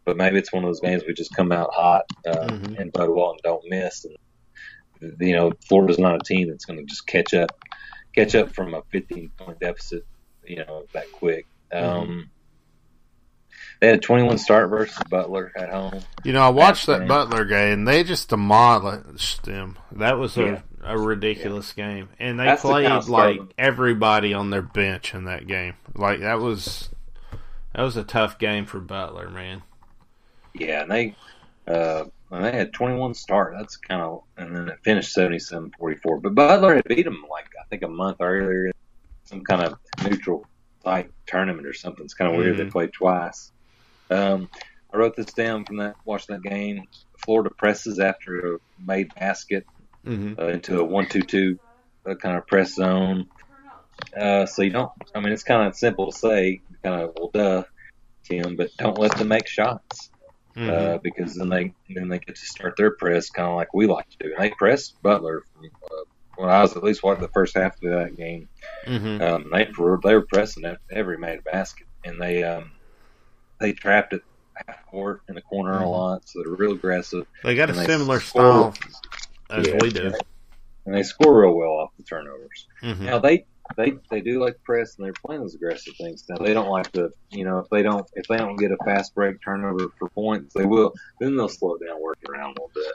but maybe it's one of those games we just come out hot uh, Mhm. and Bud Walton don't miss. And you know, Florida's not a team that's going to just catch up catch up from a 15 point deficit, you know, that quick. Um, They had a 21 start versus Butler at home. You know, I watched that. Butler game. They just demolished them. That was a, Yeah. a ridiculous game, and they That's played of like everybody on their bench in that game. Like that was that was a tough game for Butler, man. Yeah, and they uh, and they had 21 start. That's kind of, and then it finished 77-44. But Butler had beat them like I think a month earlier, some kind of neutral site tournament or something. It's kind of weird. They Mhm. played twice. Um, I wrote this down from that watching that game. Florida presses after a made basket hmm uh, into a one-two-two uh, kind of press zone. Uh, so you don't. I mean, it's kind of simple to say, kind of well, duh, Tim, but don't let them make shots uh, because then they then they get to start their press kind of like we like to do. And they pressed Butler from uh, when I was at least watching the first half of that game. hmm Um, they were they were pressing at every made basket, and they um, they trapped it half court in the corner a Mhm. lot, so they're real aggressive. They got a they similar score- style as Yeah, we do. and they score real well off the turnovers. hmm Now they they they do like press and they're playing those aggressive things. Now they don't like to, you know, if they don't if they don't get a fast break turnover for points, they will. Then they'll slow down, working around a little bit.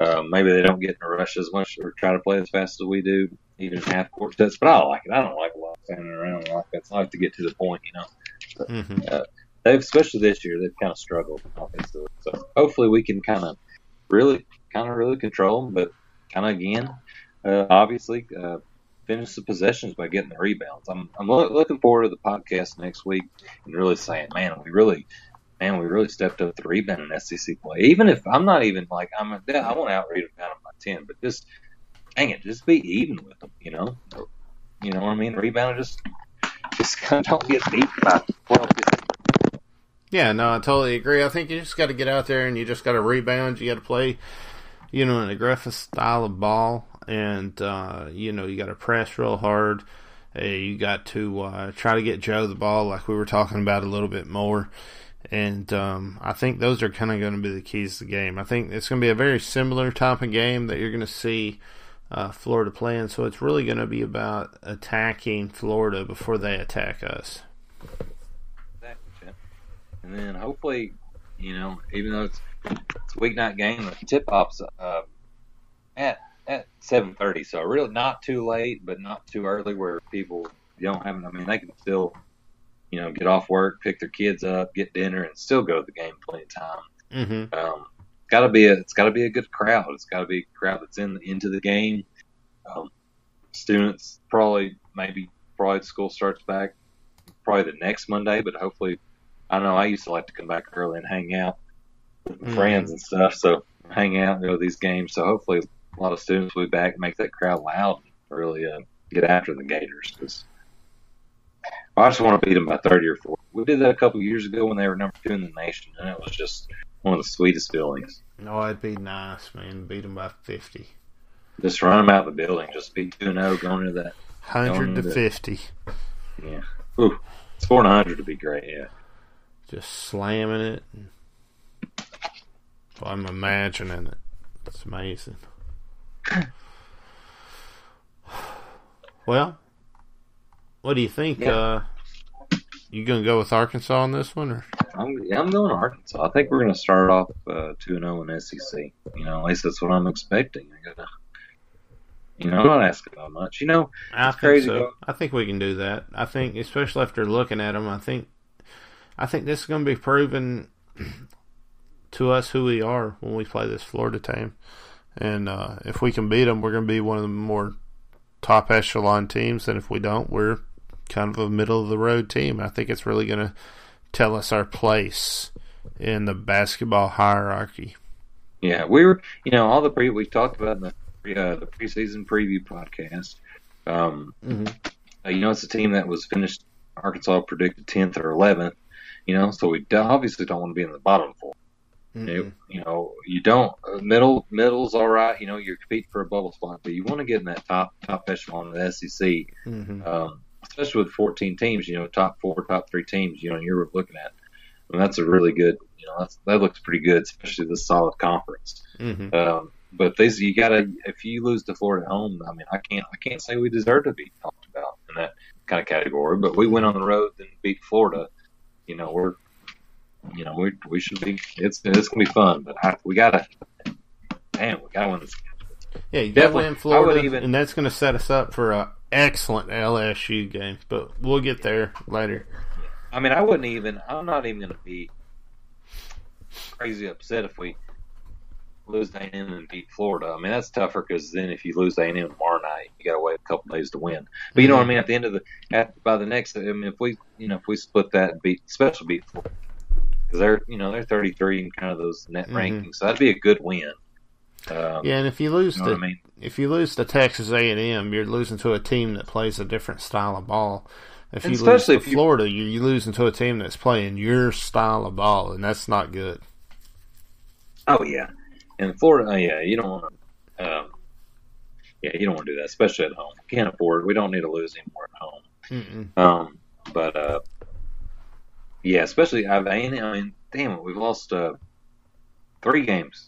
Um, maybe they don't get in a rush as much or try to play as fast as we do, even half court sets. But I like it. I don't like a lot of standing around like that. I like to get to the point, you know. hmm Uh, they've especially this year they've kind of struggled offensively. So hopefully we can kind of really kind of really control them, but kind of again, uh, obviously uh, finish the possessions by getting the rebounds. I'm I'm loo- looking forward to the podcast next week and really saying, man, we really. Man, we really stepped up the rebound in SEC play. Even if I'm not even like I'm, a, I want to out rebound them by ten, but just dang it, just be even with them. You know, you know what I mean? Rebound just just kind of don't get beat by 12, Yeah, no, I totally agree. I think you just got to get out there and you just got to rebound. You got to play, you know, an aggressive style of ball, and uh, you know you got to press real hard. You got to uh, try to get Joe the ball, like we were talking about a little bit more. And um, I think those are kind of going to be the keys to the game. I think it's going to be a very similar type of game that you're going to see uh, Florida playing. So it's really going to be about attacking Florida before they attack us. And then hopefully, you know, even though it's it's a weeknight game, the tip off's uh, at at seven thirty, so really not too late, but not too early where people don't have. I mean, they can still, you know, get off work, pick their kids up, get dinner, and still go to the game plenty of time. Mm-hmm. Um, got to be a it's got to be a good crowd. It's got to be a crowd that's in into the game. Um, students probably maybe probably school starts back probably the next Monday, but hopefully I don't know. I used to like to come back early and hang out with my Mhm. friends and stuff. So hang out and go to these games. So hopefully a lot of students will be back and make that crowd loud and really uh, get after the Gators because. I just want to beat them by 30 or 40. We did that a couple years ago when they were number two in the nation, and it was just one of the sweetest feelings. Oh, it'd be nice, man. Beat them by 50. Just run them out of the building. Just be 2 0 going into that. 100 to Going to- 50. Yeah. Ooh, scoring 100 would be great, yeah. Just slamming it. Well, I'm imagining it. It's amazing. Well, what do you think? Yeah. Uh, you gonna go with Arkansas on this one, or I'm, yeah, I'm going to Arkansas. I think we're going to start off uh, 2 0 in SEC. You know, at least that's what I'm expecting. I gotta, you know, I'm not asking that much. You know, I think crazy, so. I think we can do that. I think, especially after looking at them, I think, I think this is going to be proven to us who we are when we play this Florida team, and uh, if we can beat them, we're going to be one of the more top echelon teams. And if we don't, we're kind of a middle of the road team. I think it's really going to tell us our place in the basketball hierarchy. yeah, we were, you know, all the pre we talked about in the uh, the preseason preview podcast. Um, Mm-hmm. uh, you know, it's a team that was finished. Arkansas predicted 10th or 11th. You know, so we obviously don't want to be in the bottom four. You, you know, you don't uh, middle middle's all right. You know, you're competing for a bubble spot, but you want to get in that top top echelon of the SEC, Mm-hmm. um, especially with 14 teams. You know, top four, top three teams. You know, you're looking at, and that's a really good. You know, that's, that looks pretty good, especially this solid conference. Mm-hmm. Um, but these you gotta if you lose to Florida at home, I mean, I can't I can't say we deserve to be talked about in that kind of category. But we went on the road and beat Florida. You know, we're you know we we should be it's it's gonna be fun. But I, we gotta damn we gotta win this. Yeah, you Definitely. win I Florida, even- and that's going to set us up for a excellent LSU game. But we'll get there later. I mean, I wouldn't even. I'm not even gonna be crazy upset if we lose to A&M and beat Florida. I mean, that's tougher because then if you lose to A&M tomorrow night, you got to wait a couple days to win. But you know what I mean. At the end of the, at, by the next, I mean, if we, you know, if we split that and beat, especially beat Florida, because they're, you know, they're 33 in kind of those net Mhm. rankings, so that'd be a good win. Um, Yeah, and if you lose you know to I mean. if you lose to Texas A and M, you're losing to a team that plays a different style of ball. If And you lose especially to you- Florida, you you're losing to a team that's playing your style of ball, and that's not good. Oh yeah, and Florida, oh, yeah, you don't want to. Um, yeah, you don't want to do that, especially at home. Can't afford. We don't need to lose anymore at home. Mm-mm. Um, but uh, yeah, especially I've I mean, damn it, we've lost uh, three games,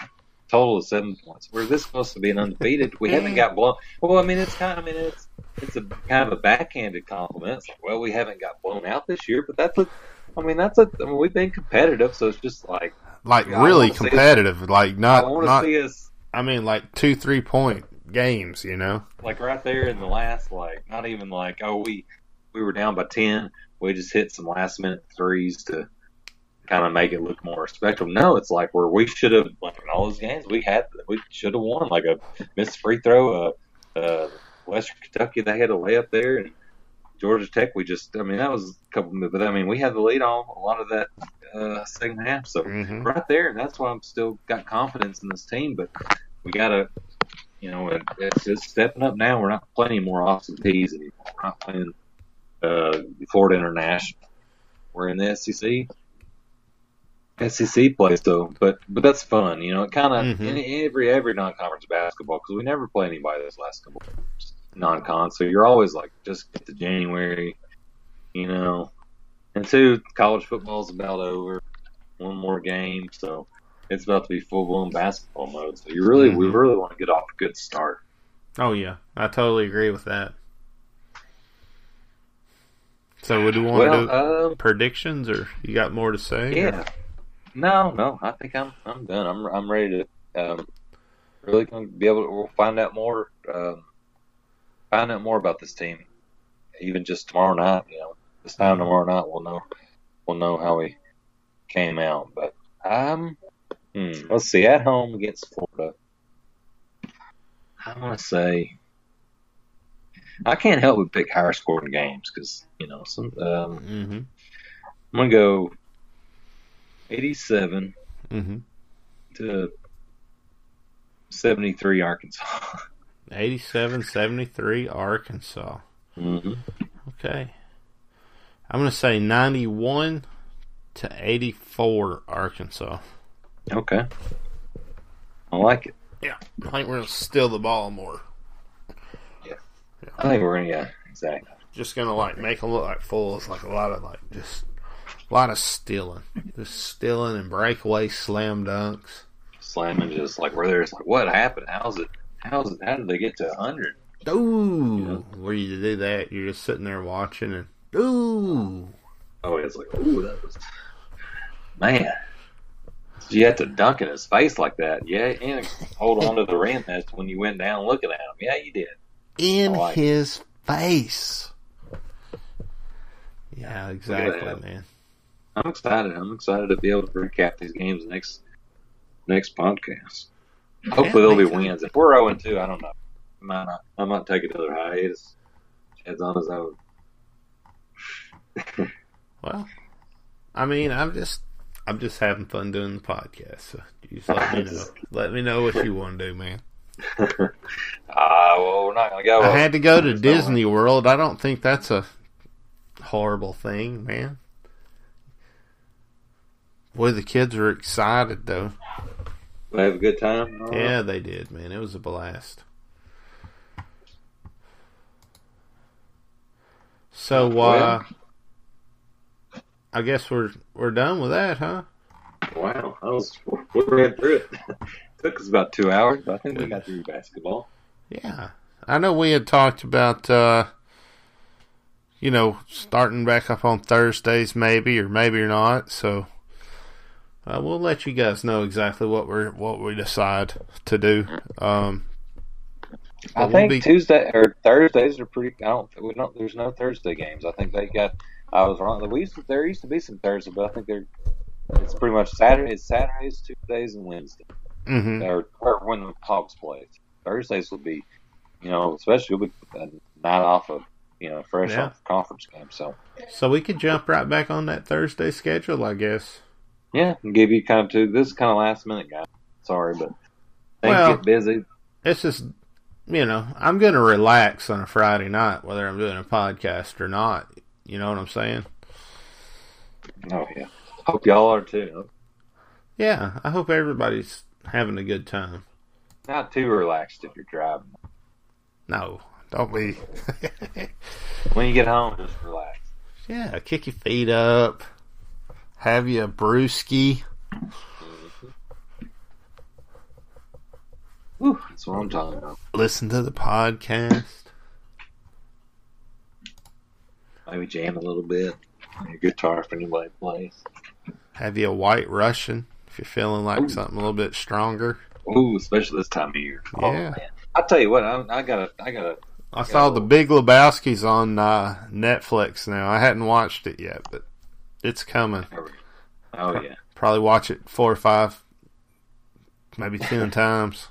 total of seven points. We're this close to being undefeated. We haven't got blown. Well, I mean, it's kind. of, I mean, it's it's a kind of a backhanded compliment. It's like, well, we haven't got blown out this year, but that's a, I mean, that's a, I mean, we've been competitive, so it's just like Like I really competitive. Like I not want to see us I mean, like two three point games. You know. like right there in the last, like not even like oh we we were down by ten, we just hit some last minute threes to kind of make it look more respectable. No, it's like where we should have in all those games we had we should have won like a missed free throw, uh, uh, Western Kentucky they had a layup there and. Georgia Tech, we just, I mean, that was a couple, but I mean, we had the lead on a lot of that uh, second half. So hmm right there, and that's why I'm still got confidence in this team. But we gotta, you know, it, it's just stepping up now. We're not playing more Austin Peays anymore. We're not playing uh, Florida International. We're in the SEC. SEC plays though, but but that's fun, you know. It kind of Mhm. in every every non-conference basketball because we never play anybody this last couple non-con. So you're always like, just get to January, you know. And two, college football's about over. One more game, so it's about to be full blown basketball mode. So you really, we Mhm. really want to get off a good start. Oh yeah, I totally agree with that. So, would you want to do um, predictions, or you got more to say? or- yeah. No, no, I think I'm I'm done. I'm I'm ready to um, really going to be able to we'll find out more um, find out more about this team. Even just tomorrow night, you know, this time tomorrow night we'll know we'll know how we came out. But um, hmm, let's see, at home against Florida, I want to say I can't help but pick higher scoring games because you know some. Um, Mm-hmm. I'm gonna go 87 Mm-hmm. to 73 Arkansas. 87 73 Arkansas. hmm Okay. I'm going to say 91 to 84 Arkansas. Okay. I like it. Yeah. I think we're going to steal the ball more. Yeah. I think we're gonna yeah, exactly. Just going to like make them look like fools, like a lot of like just a lot of stealing. Just stealing and breakaway slam dunks. Slamming just like where there's like what happened? How's it? How's it? How did they get to 100? Ooh. Where you do that, you're just sitting there watching and ooh. Oh, it's like ooh, that was man. You had to dunk in his face like that, yeah, and hold on to the rim. That's when you went down looking at him. Yeah, you did. in oh, like his face. Yeah, exactly, man. I'm excited. I'm excited to be able to recap these games next next podcast. Hopefully Yeah, there'll be too. wins. If we're 0 2, I don't know. I might not. I might take another hiatus. Heads on his own. Well, I mean, I'm just, I'm just having fun doing the podcast. So just let me know. let me know what you want to do, man. Ah, well, we're not gonna go. I had to go to Disney World. I don't think that's a horrible thing, man. Boy, the kids were excited though. They have a good time. All right. Yeah, they did, man. It was a blast. So, uh, Well- I guess we're we're done with that, huh? Wow, that was we ran through it. Took us about two hours, but I think we got through basketball. Yeah, I know we had talked about, uh, you know, starting back up on Thursdays, maybe or maybe or not. So uh, we'll let you guys know exactly what we're what we decide to do. Um, I We'll think be- Tuesday or Thursdays are pretty. I don't. We don't. There's no Thursday games. I think they got. I was wrong. We used to, there used to be some Thursday, but I think they're. It's pretty much Saturday. It's Saturdays, Tuesdays, and Wednesdays, mhm. or, or when the Hogs play. Thursdays will be, you know, especially be a night off of, you know, fresh Yeah. off conference game. So So we could jump right back on that Thursday schedule, I guess. Yeah, give you kind of two. This is kind of last minute, guys. Sorry, but things Well- get busy. It's just, you know, I'm going to relax on a Friday night, whether I'm doing a podcast or not. You know what I'm saying? Oh yeah. Hope y'all are too. Yeah, I hope everybody's having a good time. Not too relaxed if you're driving. No, don't be. When you get home, just relax. yeah, kick your feet up, have you a brewski. Whew, that's what I'm talking about. listen to the podcast. maybe jam a little bit. A guitar if anybody plays. Have you a white Russian if you're feeling like Ooh. something a little bit stronger? Ooh, especially this time of year. Oh, Yeah. man. I tell you what, I, I gotta, I gotta. I saw the Big Lebowski's on uh, Netflix now. I hadn't watched it yet, but it's coming. Oh yeah. Probably watch it four or five, maybe ten times.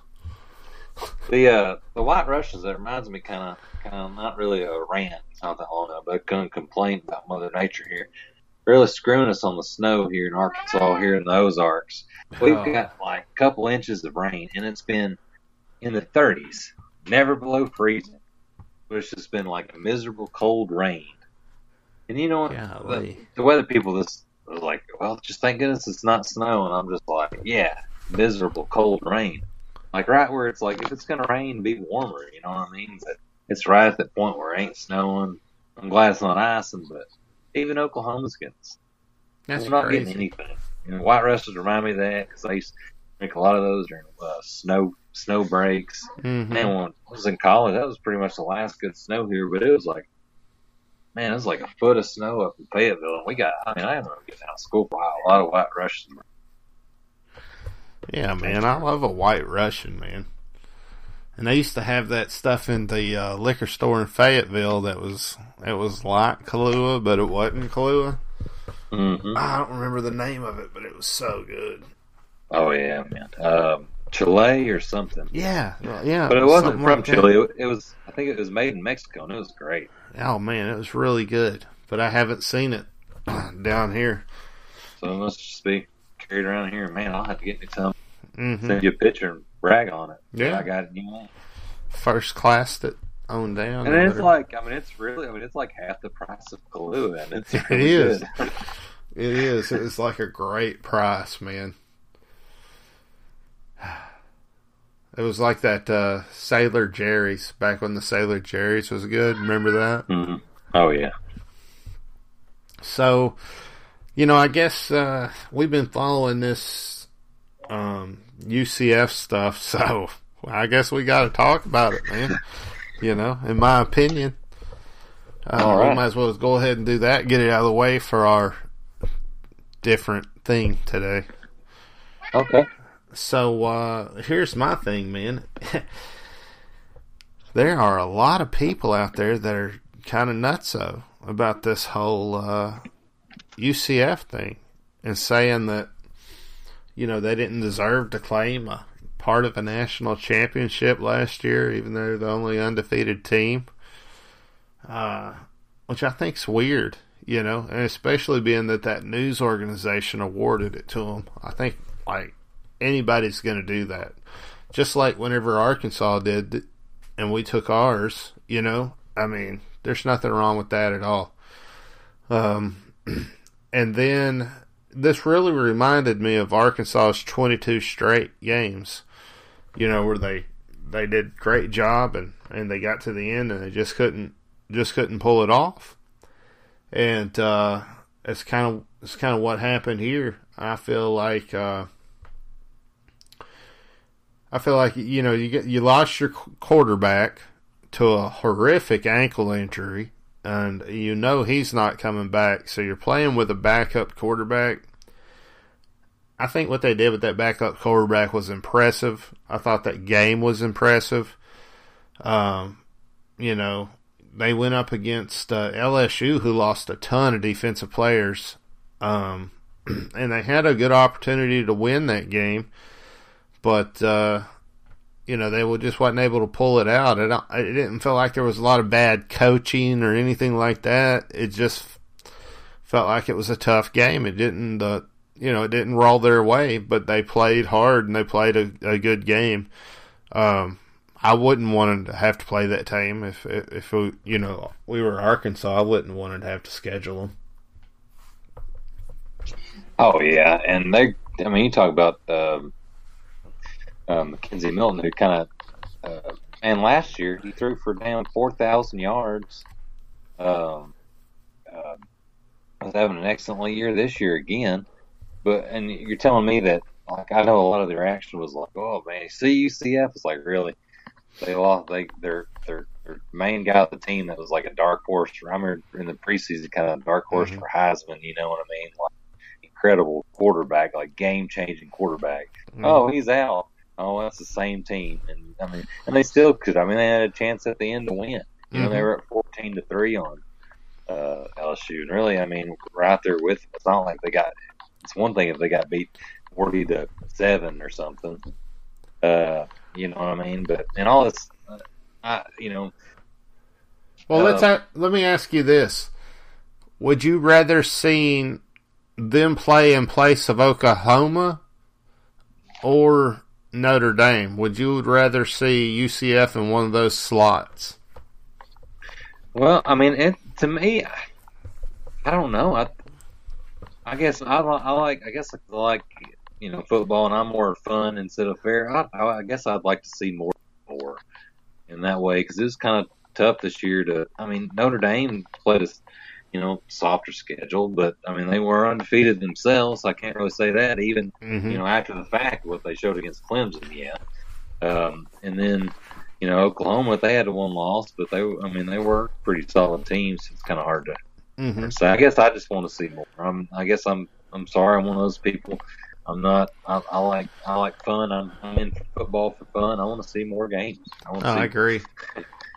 The uh, the White Russians. That reminds me, kind of, kind of not really a rant. It's not that long ago, but kind of complaint about Mother Nature here. Really screwing us on the snow here in Arkansas, here in the Ozarks. We've Oh. got like a couple inches of rain, and it's been in the 30s, never below freezing. But it's just been like a miserable cold rain. And you know what? The, the weather people just was like, well, just thank goodness it's not snow. And I'm just like, yeah, miserable cold rain. Like right where it's like, if it's gonna rain, be warmer. You know what I mean? But it's right at that point where it ain't snowing. I'm glad it's not icing, but even Oklahoma's getting That's we're not crazy. getting anything. You know, White Russians remind me of that because I used to drink a lot of those during uh, snow snow breaks. Mhm. Man, when I was in college, that was pretty much the last good snow here. But it was like, man, it was like a foot of snow up in Fayetteville, and we got. I mean, I haven't been getting out of school for a while. A lot of White Russians. Yeah, man, I love a white Russian, man. And they used to have that stuff in the uh, liquor store in Fayetteville that was it was like Kahlua, but it wasn't Kahlua. Mm-hmm. I don't remember the name of it, but it was so good. Oh yeah, man. Um, Chile or something. Yeah, yeah. But it wasn't from like. Chile. It was. I think it was made in Mexico, and it was great. Oh man, it was really good. But I haven't seen it down here. So it must just be carried around here. Man, I'll have to get me some. hmm Send you a picture and brag on it. Yeah. I got it. You know. First class that owned down. And it's like, I mean, it's really, I mean, it's like half the price of Kahlua, and it's It really is. good. there. it is. It's like a great price, man. It was like that uh, Sailor Jerry's back when the Sailor Jerry's was good. Remember that? hmm Oh yeah. So, you know, I guess uh, we've been following this um, UCF stuff, so I guess we got to talk about it, man. you know, in my opinion, uh, All we might as well go ahead and do that. Get it out of the way for our different thing today. Okay. So uh, here's my thing, man. there are a lot of people out there that are kind of nutso about this whole uh, UCF thing and saying that you know they didn't deserve to claim a part of a national championship last year, even though they're the only undefeated team. Uh, which I think's weird, you know, and especially being that that news organization awarded it to them. I think like anybody's going to do that. Just like whenever Arkansas did, and we took ours, you know. I mean, there's nothing wrong with that at all. Um, and then this really reminded me of Arkansas's 22 straight games, you know, where they they did great job and and they got to the end and they just couldn't just couldn't pull it off. And uh, it's kind of it's kind of what happened here. I feel like. Uh, I feel like you know you get you lost your quarterback to a horrific ankle injury, and you know he's not coming back. So you're playing with a backup quarterback. I think what they did with that backup quarterback was impressive. I thought that game was impressive. Um, you know, they went up against uh, LSU, who lost a ton of defensive players, um, and they had a good opportunity to win that game but uh, you know they were just wasn't able to pull it out. It, it didn't feel like there was a lot of bad coaching or anything like that. It just felt like it was a tough game. It didn't, uh, you know, it didn't roll their way, but they played hard and they played a, a good game. Um, I wouldn't want to have to play that team if if, we, you know we were Arkansas. I wouldn't want to have to schedule them. Oh yeah, and they. I mean, you talk about um, McKenzie Milton, who kind of. Uh, and last year he threw for down four thousand yards. Um, uh, was having an excellent year this year again, but and you're telling me that like I know a lot of the reaction was like, oh man, see UCF. It's like really they lost. They their their main guy of the team that was like a dark horse. I remember in the preseason, kind of dark horse Mhm. for Heisman. You know what I mean? Like incredible quarterback, like game changing quarterback. Mm-hmm. Oh, he's out. Oh, that's the same team, and I mean, and they still could. I mean, they had a chance at the end to win. You know, they Mhm. were at fourteen to three on uh, LSU, and really, I mean, right there with them. It's not like they got. It's one thing if they got beat forty to seven or something. Uh, you know what I mean? But and all this, uh, I you know, Well, let's Uh, ha- let me ask you this: Would you rather seen them play in place of Oklahoma or Notre Dame? Would you rather see UCF in one of those slots? well, I mean, it to me, I, don't know. I I guess I, I like I guess I like you know football, and I'm more fun instead of fair. I, I, guess I'd like to see more more in that way because it was kind of tough this year to. I mean, Notre Dame played a you know softer schedule, but I mean they were undefeated themselves. I can't really say that even Mm-hmm. you know after the fact what they showed against Clemson, yeah. Um, and then you know Oklahoma they had a one loss, but they I mean they were pretty solid teams. It's kind of hard to mm-hmm. so I guess I just want to see more. I'm, I guess I'm, I'm sorry. I'm one of those people. I'm not. I, I like, I like fun. I'm, I'm in football for fun. I want to see more games. I want to Oh, see. I agree.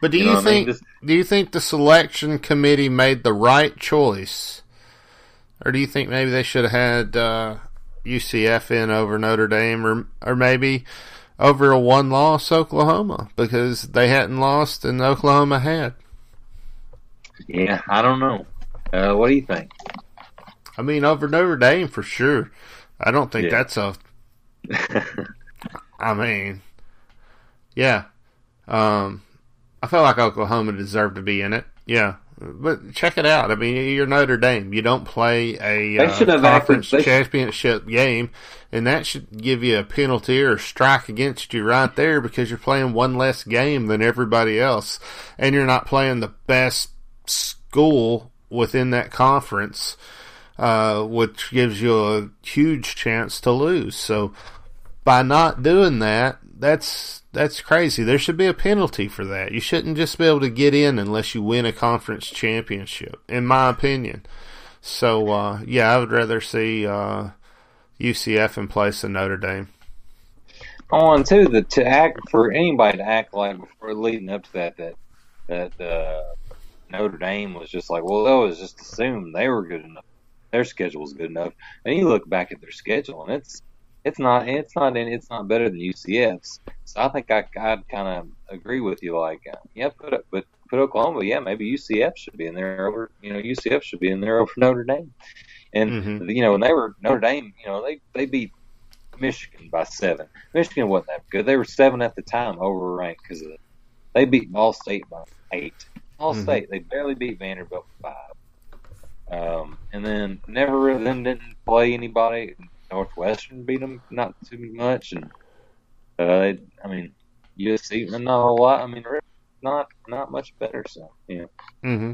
But do you, know what I mean? think do you think the selection committee made the right choice, or do you think maybe they should have had uh, UCF in over Notre Dame, or or maybe over a one loss Oklahoma because they hadn't lost and Oklahoma had? yeah, I don't know. Uh, what do you think? I mean, over Notre Dame for sure. I don't think Yeah. that's a. I mean, yeah. Um, I felt like Oklahoma deserved to be in it. Yeah, but check it out. I mean, you're Notre Dame. You don't play a uh, conference acted- they should- championship game, and that should give you a penalty or a strike against you right there because you're playing one less game than everybody else, and you're not playing the best school within that conference uh, which gives you a huge chance to lose. So by not doing that, that's that's crazy. There should be a penalty for that. You shouldn't just be able to get in unless you win a conference championship, in my opinion. So uh, yeah, I would rather see uh, UCF in place of Notre Dame. On too, the to act for anybody to act like before leading up to that that that uh, Notre Dame was just like, well, that was just assumed they were good enough. Their schedule was good enough, and you look back at their schedule, and it's it's not it's not it's not better than UCF's. So I think I I'd kind of agree with you. Like, uh, yeah, put up, but put Oklahoma, yeah, maybe UCF should be in there over you know UCF should be in there over Notre Dame, and Mhm. you know when they were Notre Dame, you know they they beat Michigan by seven. Michigan wasn't that good. They were seven at the time, overranked because of they beat Ball State by eight. Ball Mhm. State they barely beat Vanderbilt by five. Um, and then never really them didn't play anybody. Northwestern beat them not too much, and uh, I mean USC not a lot. I mean not not much better. So yeah. Mm-hmm.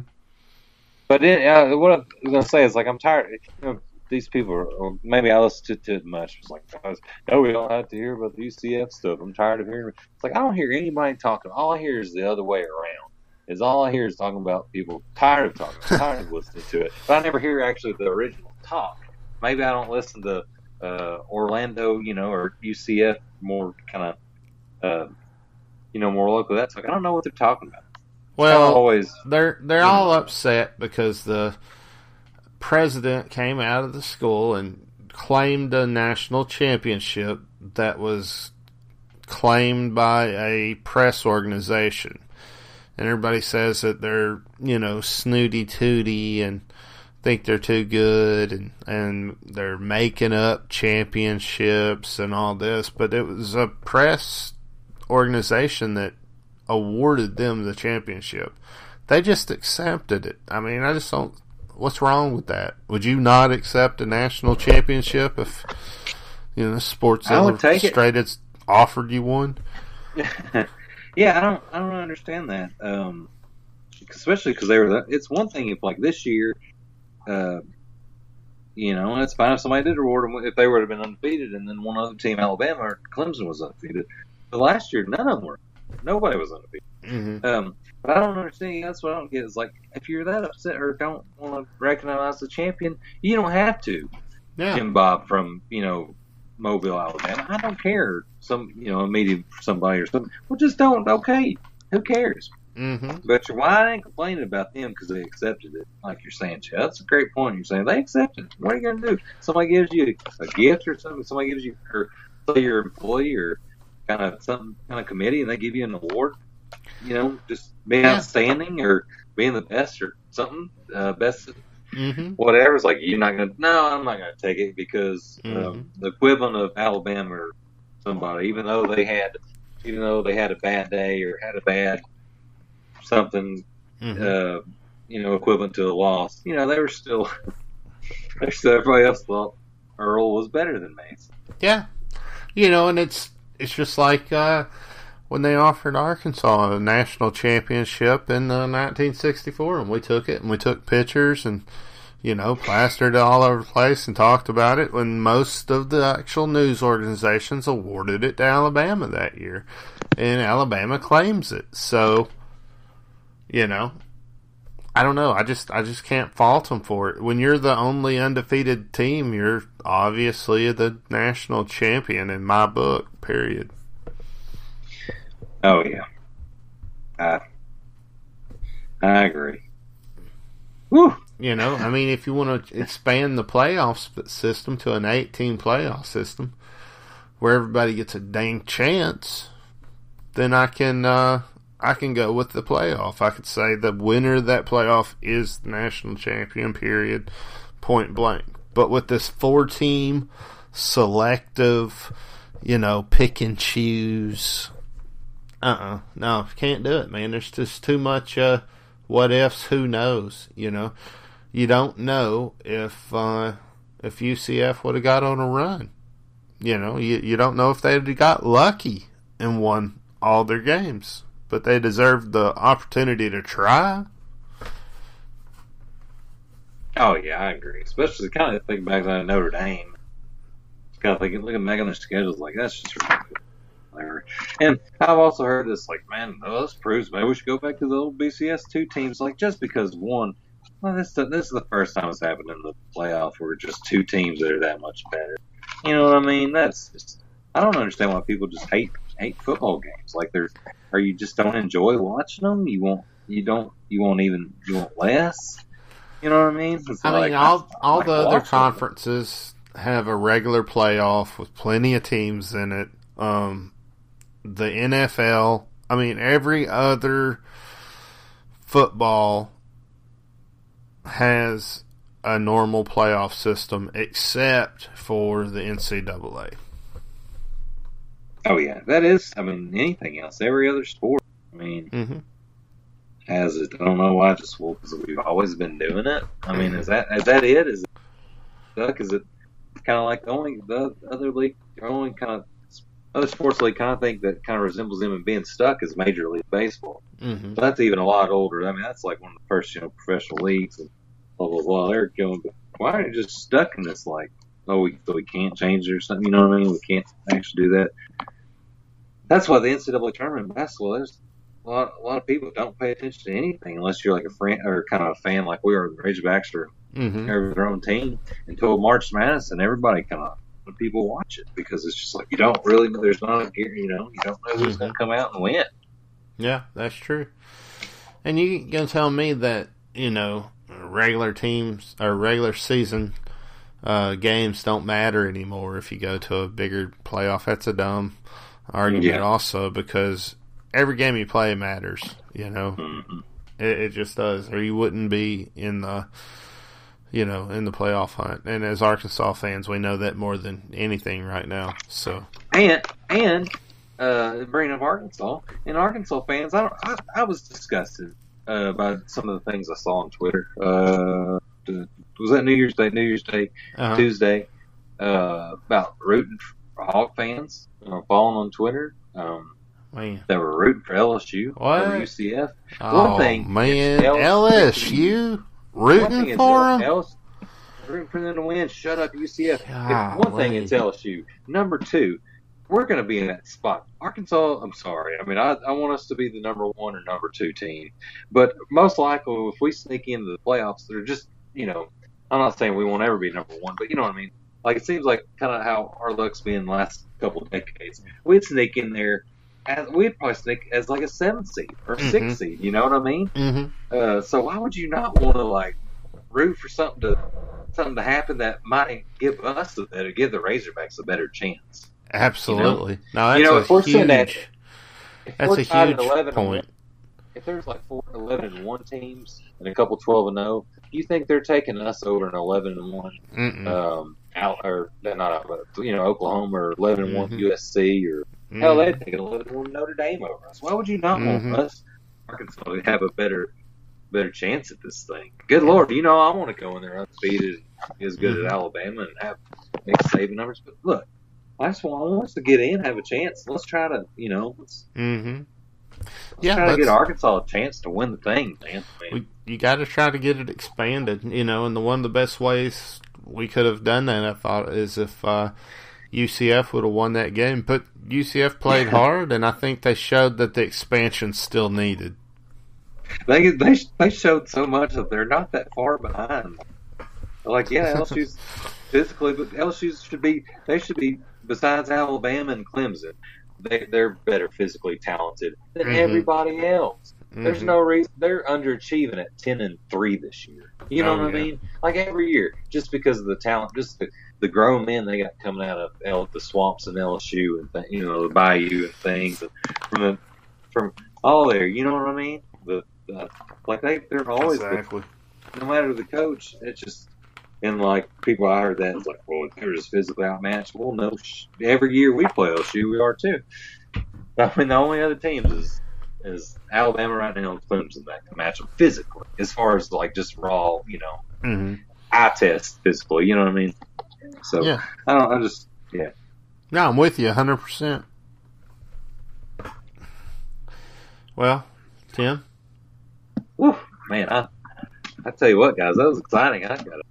But it, uh, what I'm gonna say is like I'm tired. You know, these people, are, or maybe I listen to, to it much. It's like, no, we don't have to hear about the UCF stuff. I'm tired of hearing. it. It's like I don't hear anybody talking. All I hear is the other way around. Is all I hear is talking about people tired of talking, tired of listening to it. But I never hear actually the original talk. Maybe I don't listen to uh, Orlando, you know, or UCF more kind of, uh, you know, more local. That's like I don't know what they're talking about. Well, Kinda always they're they're all upset because the president came out of the school and claimed a national championship that was claimed by a press organization. And everybody says that they're, you know, snooty tooty and think they're too good and, and they're making up championships and all this. But it was a press organization that awarded them the championship. They just accepted it. I mean, I just don't. What's wrong with that? Would you not accept a national championship if you know Sports I would take it. Illustrated offered you one? yeah, I don't, I don't understand that. Um, especially because they were. It's one thing if like this year, uh, you know, and it's fine if somebody did reward them if they would have been undefeated, and then one other team, Alabama or Clemson, was undefeated. But last year, none of them were. Nobody was undefeated. hmm Um, but I don't understand. That's what I don't get. Is like if you're that upset or don't want to recognize the champion, you don't have to. Yeah. Jim Bob from you know Mobile, Alabama. I don't care. Some you know a meeting for somebody or something. Well, just don't. Okay, who cares? Hmm But you're, why ain't complaining about them because they accepted it, like you're saying, Chad. That's a great point. You're saying they accepted it. What are you going to do? Somebody gives you a gift or something. Somebody gives you, or say your employee or kind of some kind of committee, and they give you an award. You know, just being Yeah. outstanding or being the best or something, uh, best hmm whatever. It's like you're not going to. No, I'm not going to take it because Mhm. um, the equivalent of Alabama or somebody, even though they had, even though they had a bad day or had a bad something hmm uh, you know, equivalent to a loss. You know, they were still, they still everybody else thought Earl was better than Mace. Yeah, you know, and it's it's just like uh, when they offered Arkansas a national championship in uh, 1964, and we took it, and we took pictures, and you know, plastered it all over the place, and talked about it. When most of the actual news organizations awarded it to Alabama that year, and Alabama claims it, so you know. I don't know. I just I just can't fault them for it. When you're the only undefeated team, you're obviously the national champion in my book. Period. Oh yeah, I I agree. Whew. You know, I mean, if you want to expand the playoff system to an 18 playoff system where everybody gets a dang chance, then I can uh, I can go with the playoff. I could say the winner of that playoff is the national champion. Period. Point blank. But with this four team selective, you know, pick and choose. Uh uh no, can't do it, man. There's just too much uh, what ifs. Who knows? You know, you don't know if uh, if UCF would have got on a run. You know, you you don't know if they'd have got lucky and won all their games, but they deserved the opportunity to try. Oh yeah, I agree. Especially kind of think back to Notre Dame. Kind of thinking, looking back on their schedules, like that's just ridiculous. And I've also heard this, like, man, this proves maybe we should go back to the old BCS two teams. Like, just because one, well, this this is the first time it's happened in the playoff where just two teams that are that much better. You know what I mean? That's just I don't understand why people just hate hate football games. Like, there's or you just don't enjoy watching them. You won't you don't you won't even you want less. You know what I mean? I like, mean, all I all like the other conferences have a regular playoff with plenty of teams in it. Um, the NFL, I mean, every other football has a normal playoff system except for the NCAA. Oh yeah, that is. I mean, anything else, every other sport. I mean, hmm has it? I don't know why. Just well, because we've always been doing it. I mean, is that is that it? Is it stuck? Is it kind of like the only the other league, the only kind of other sports league kind of think that kind of resembles them in being stuck is Major League Baseball. hmm But that's even a lot older. I mean, that's like one of the first you know professional leagues and blah blah blah. They're going, why are you just stuck in this like? Oh, we so we can't change it or something. You know what I mean? We can't actually do that. That's why the NCAA tournament in basketball, there's a lot, a lot of people don't pay attention to anything unless you're like a friend or kind of a fan like we are the Razorbacks or hmm have their own team until March Madness, and everybody kind of people watch it because it's just like you don't really know there's not a you know you don't know who's going to come out and win. Yeah, that's true. And you gonna tell me that you know regular teams or regular season uh, games don't matter anymore if you go to a bigger playoff? That's a dumb argument, Yeah. also, because every game you play matters. You know, Mhm. it, it just does, or you wouldn't be in the you know in the playoff hunt. And as Arkansas fans, we know that more than anything right now. So And and uh, bringing up Arkansas and Arkansas fans, I don't, I, I was disgusted uh, by some of the things I saw on Twitter. Uh, was that New Year's Day? New Year's Day, uh, Tuesday, uh, about rooting for Hawk fans, uh, following on Twitter. Um, man, that were rooting for LSU What? or UCF. oh thing man, LSU One thing rooting for them. LSU rooting for them to win. Shut up, UCF. One thing, it's LSU. Number two, we're going to be in that spot. Arkansas, I'm sorry. I mean, I, I want us to be the number one or number two team, but most likely, if we sneak into the playoffs, they're just, you know, I'm not saying we won't ever be number one, but you know what I mean. Like it seems like kind of how our luck's been the last couple of decades. We'd sneak in there. As, we'd probably sneak as like a seven seed or Mhm. six seed. You know what I mean? Mm-hmm. Uh, so why would you not want to like root for something to something to happen that might give us a better, give the Razorbacks a better chance? Absolutely. No, that's You know, a if we're huge. at- If that's we're a huge 11 and point. if there's like four 11 and one teams and a couple 12 and 0, you think they're taking us over an 11 and one um out or not out but you know Oklahoma or 11 and one Mhm. USC or hell Mm. they'd take 11 and one Notre Dame over us. Why would you not Mhm. want us Arkansas would have a better better chance at this thing? Good lord, you know I want to go in there undefeated, as good Mhm. as Alabama and have make saving numbers. But look, I just want, I want us to get in, have a chance. Let's try to you know let's, Mm-hmm. let's Yeah, try to get Arkansas a chance to win the thing, man. I mean, We, you got to try to get it expanded, you know, and the one of the best ways we could have done that, I thought, is if uh, UCF would have won that game. But UCF played hard, and I think they showed that the expansion still needed. They they they showed so much that they're not that far behind. Like yeah, LSU's physically, but LSU should be they should be besides Alabama and Clemson, they they're better physically talented than Mhm. everybody else. There's Mhm. no reason they're underachieving at ten and three this year. You know Oh, what I mean? Like every year, just because of the talent, just the, the grown men they got coming out of L, the swamps and LSU and th- you know the Bayou and things and from the from all there. You know what I mean? The, the like they they're always the exactly. no matter the coach, it's just and like people I heard that it's like, well, they're just physically outmatched. Well, no, sh- every year we play LSU, we are too. I mean, the only other teams is is Alabama right now and Clemson that can match them physically, as far as like just raw, you know, hmm eye test physically. You know what I mean? So Yeah. I don't. I just yeah. No, I'm with you 100%. Well, Tim, Whew, man, I I tell you what, guys, that was exciting. I got a,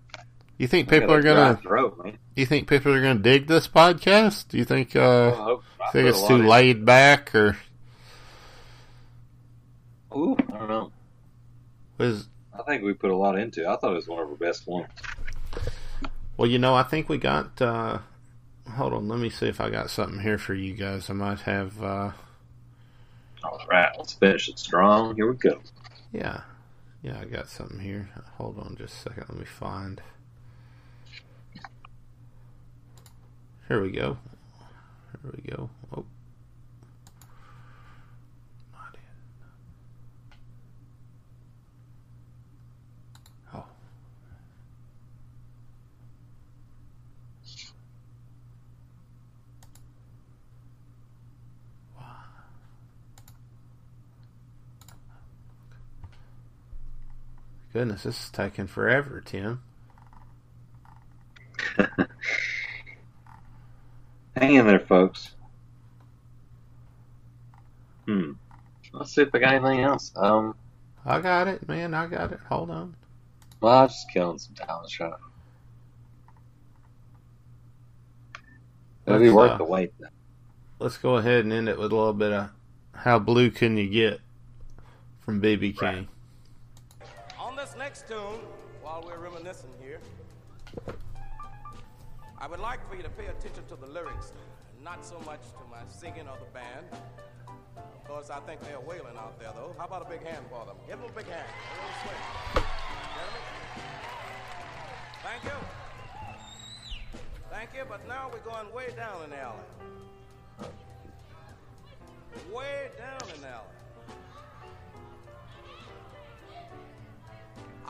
you think people are gonna? throat, man. You think people are gonna dig this podcast? Do you think? Uh, I think it's too laid back, or Ooh, I don't know. was? I think we put a lot into. it. I thought it was one of our best ones. Well, you know, I think we got. Uh, hold on, let me see if I got something here for you guys. I might have. Uh, All right, let's finish it strong. Here we go. yeah, yeah, I got something here. Hold on, just a second. Let me find. Here we go. Here we go. Oh. Not it. Oh. Wow. Goodness, this is taking forever, Tim. Hang in there, folks. Hmm. Let's see if I got anything else. Um, I got it, man. I got it. Hold on. well, I'm just killing some time. Let's. It'll be Let's, worth uh, the wait. Though. Let's go ahead and end it with a little bit of "How Blue Can You Get" from BB King. Right. Next tune, while we're reminiscing here, I would like for you to pay attention to the lyrics, not so much to my singing or the band. Of course, I think they're wailing out there, though. How about a big hand for them? Give them a big hand. A. Thank you. Thank you, but now we're going way down in the alley.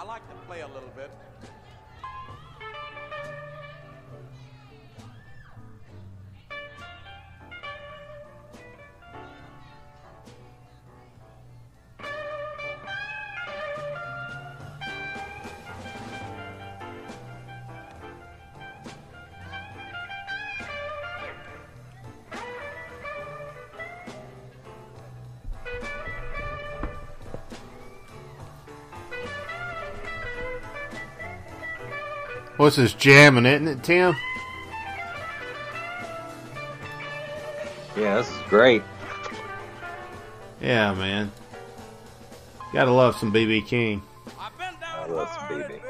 Like to play a little bit. What's this jamming, isn't it, Tim? Yeah, this is great. Yeah, man. Gotta love some BB King. I love Speedy. baby.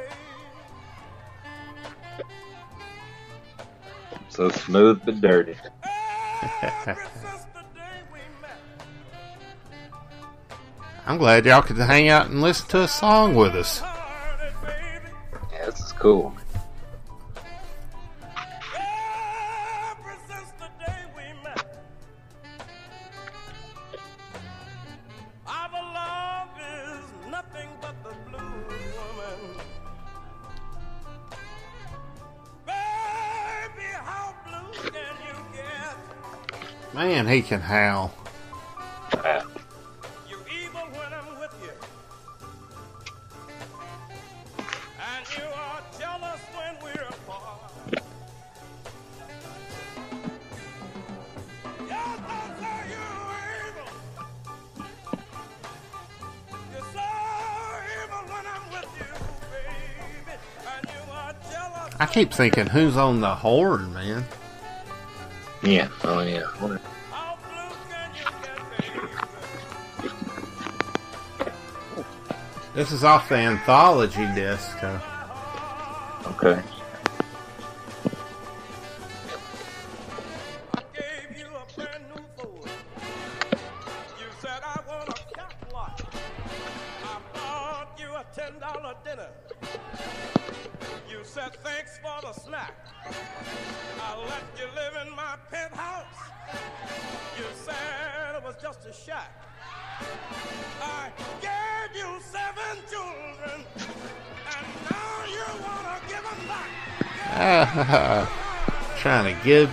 So smooth but dirty. Ever since the day we met. I'm glad y'all could hang out and listen to a song with us. Yeah, this is cool. Are jealous. I keep thinking, who's on the horn, man? Yeah. Oh yeah. This is off the anthology disc. Uh, Okay.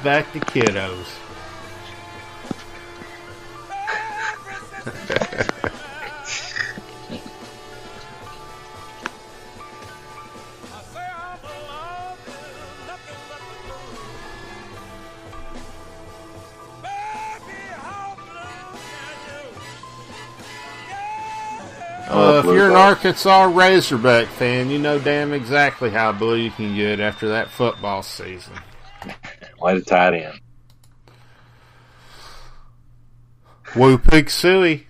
You get? kiddos. Uh, if you're an. Arkansas Razorback fan, you know damn exactly how blue you can get after that football season. Way to tie it in. Woo Pig Sooie.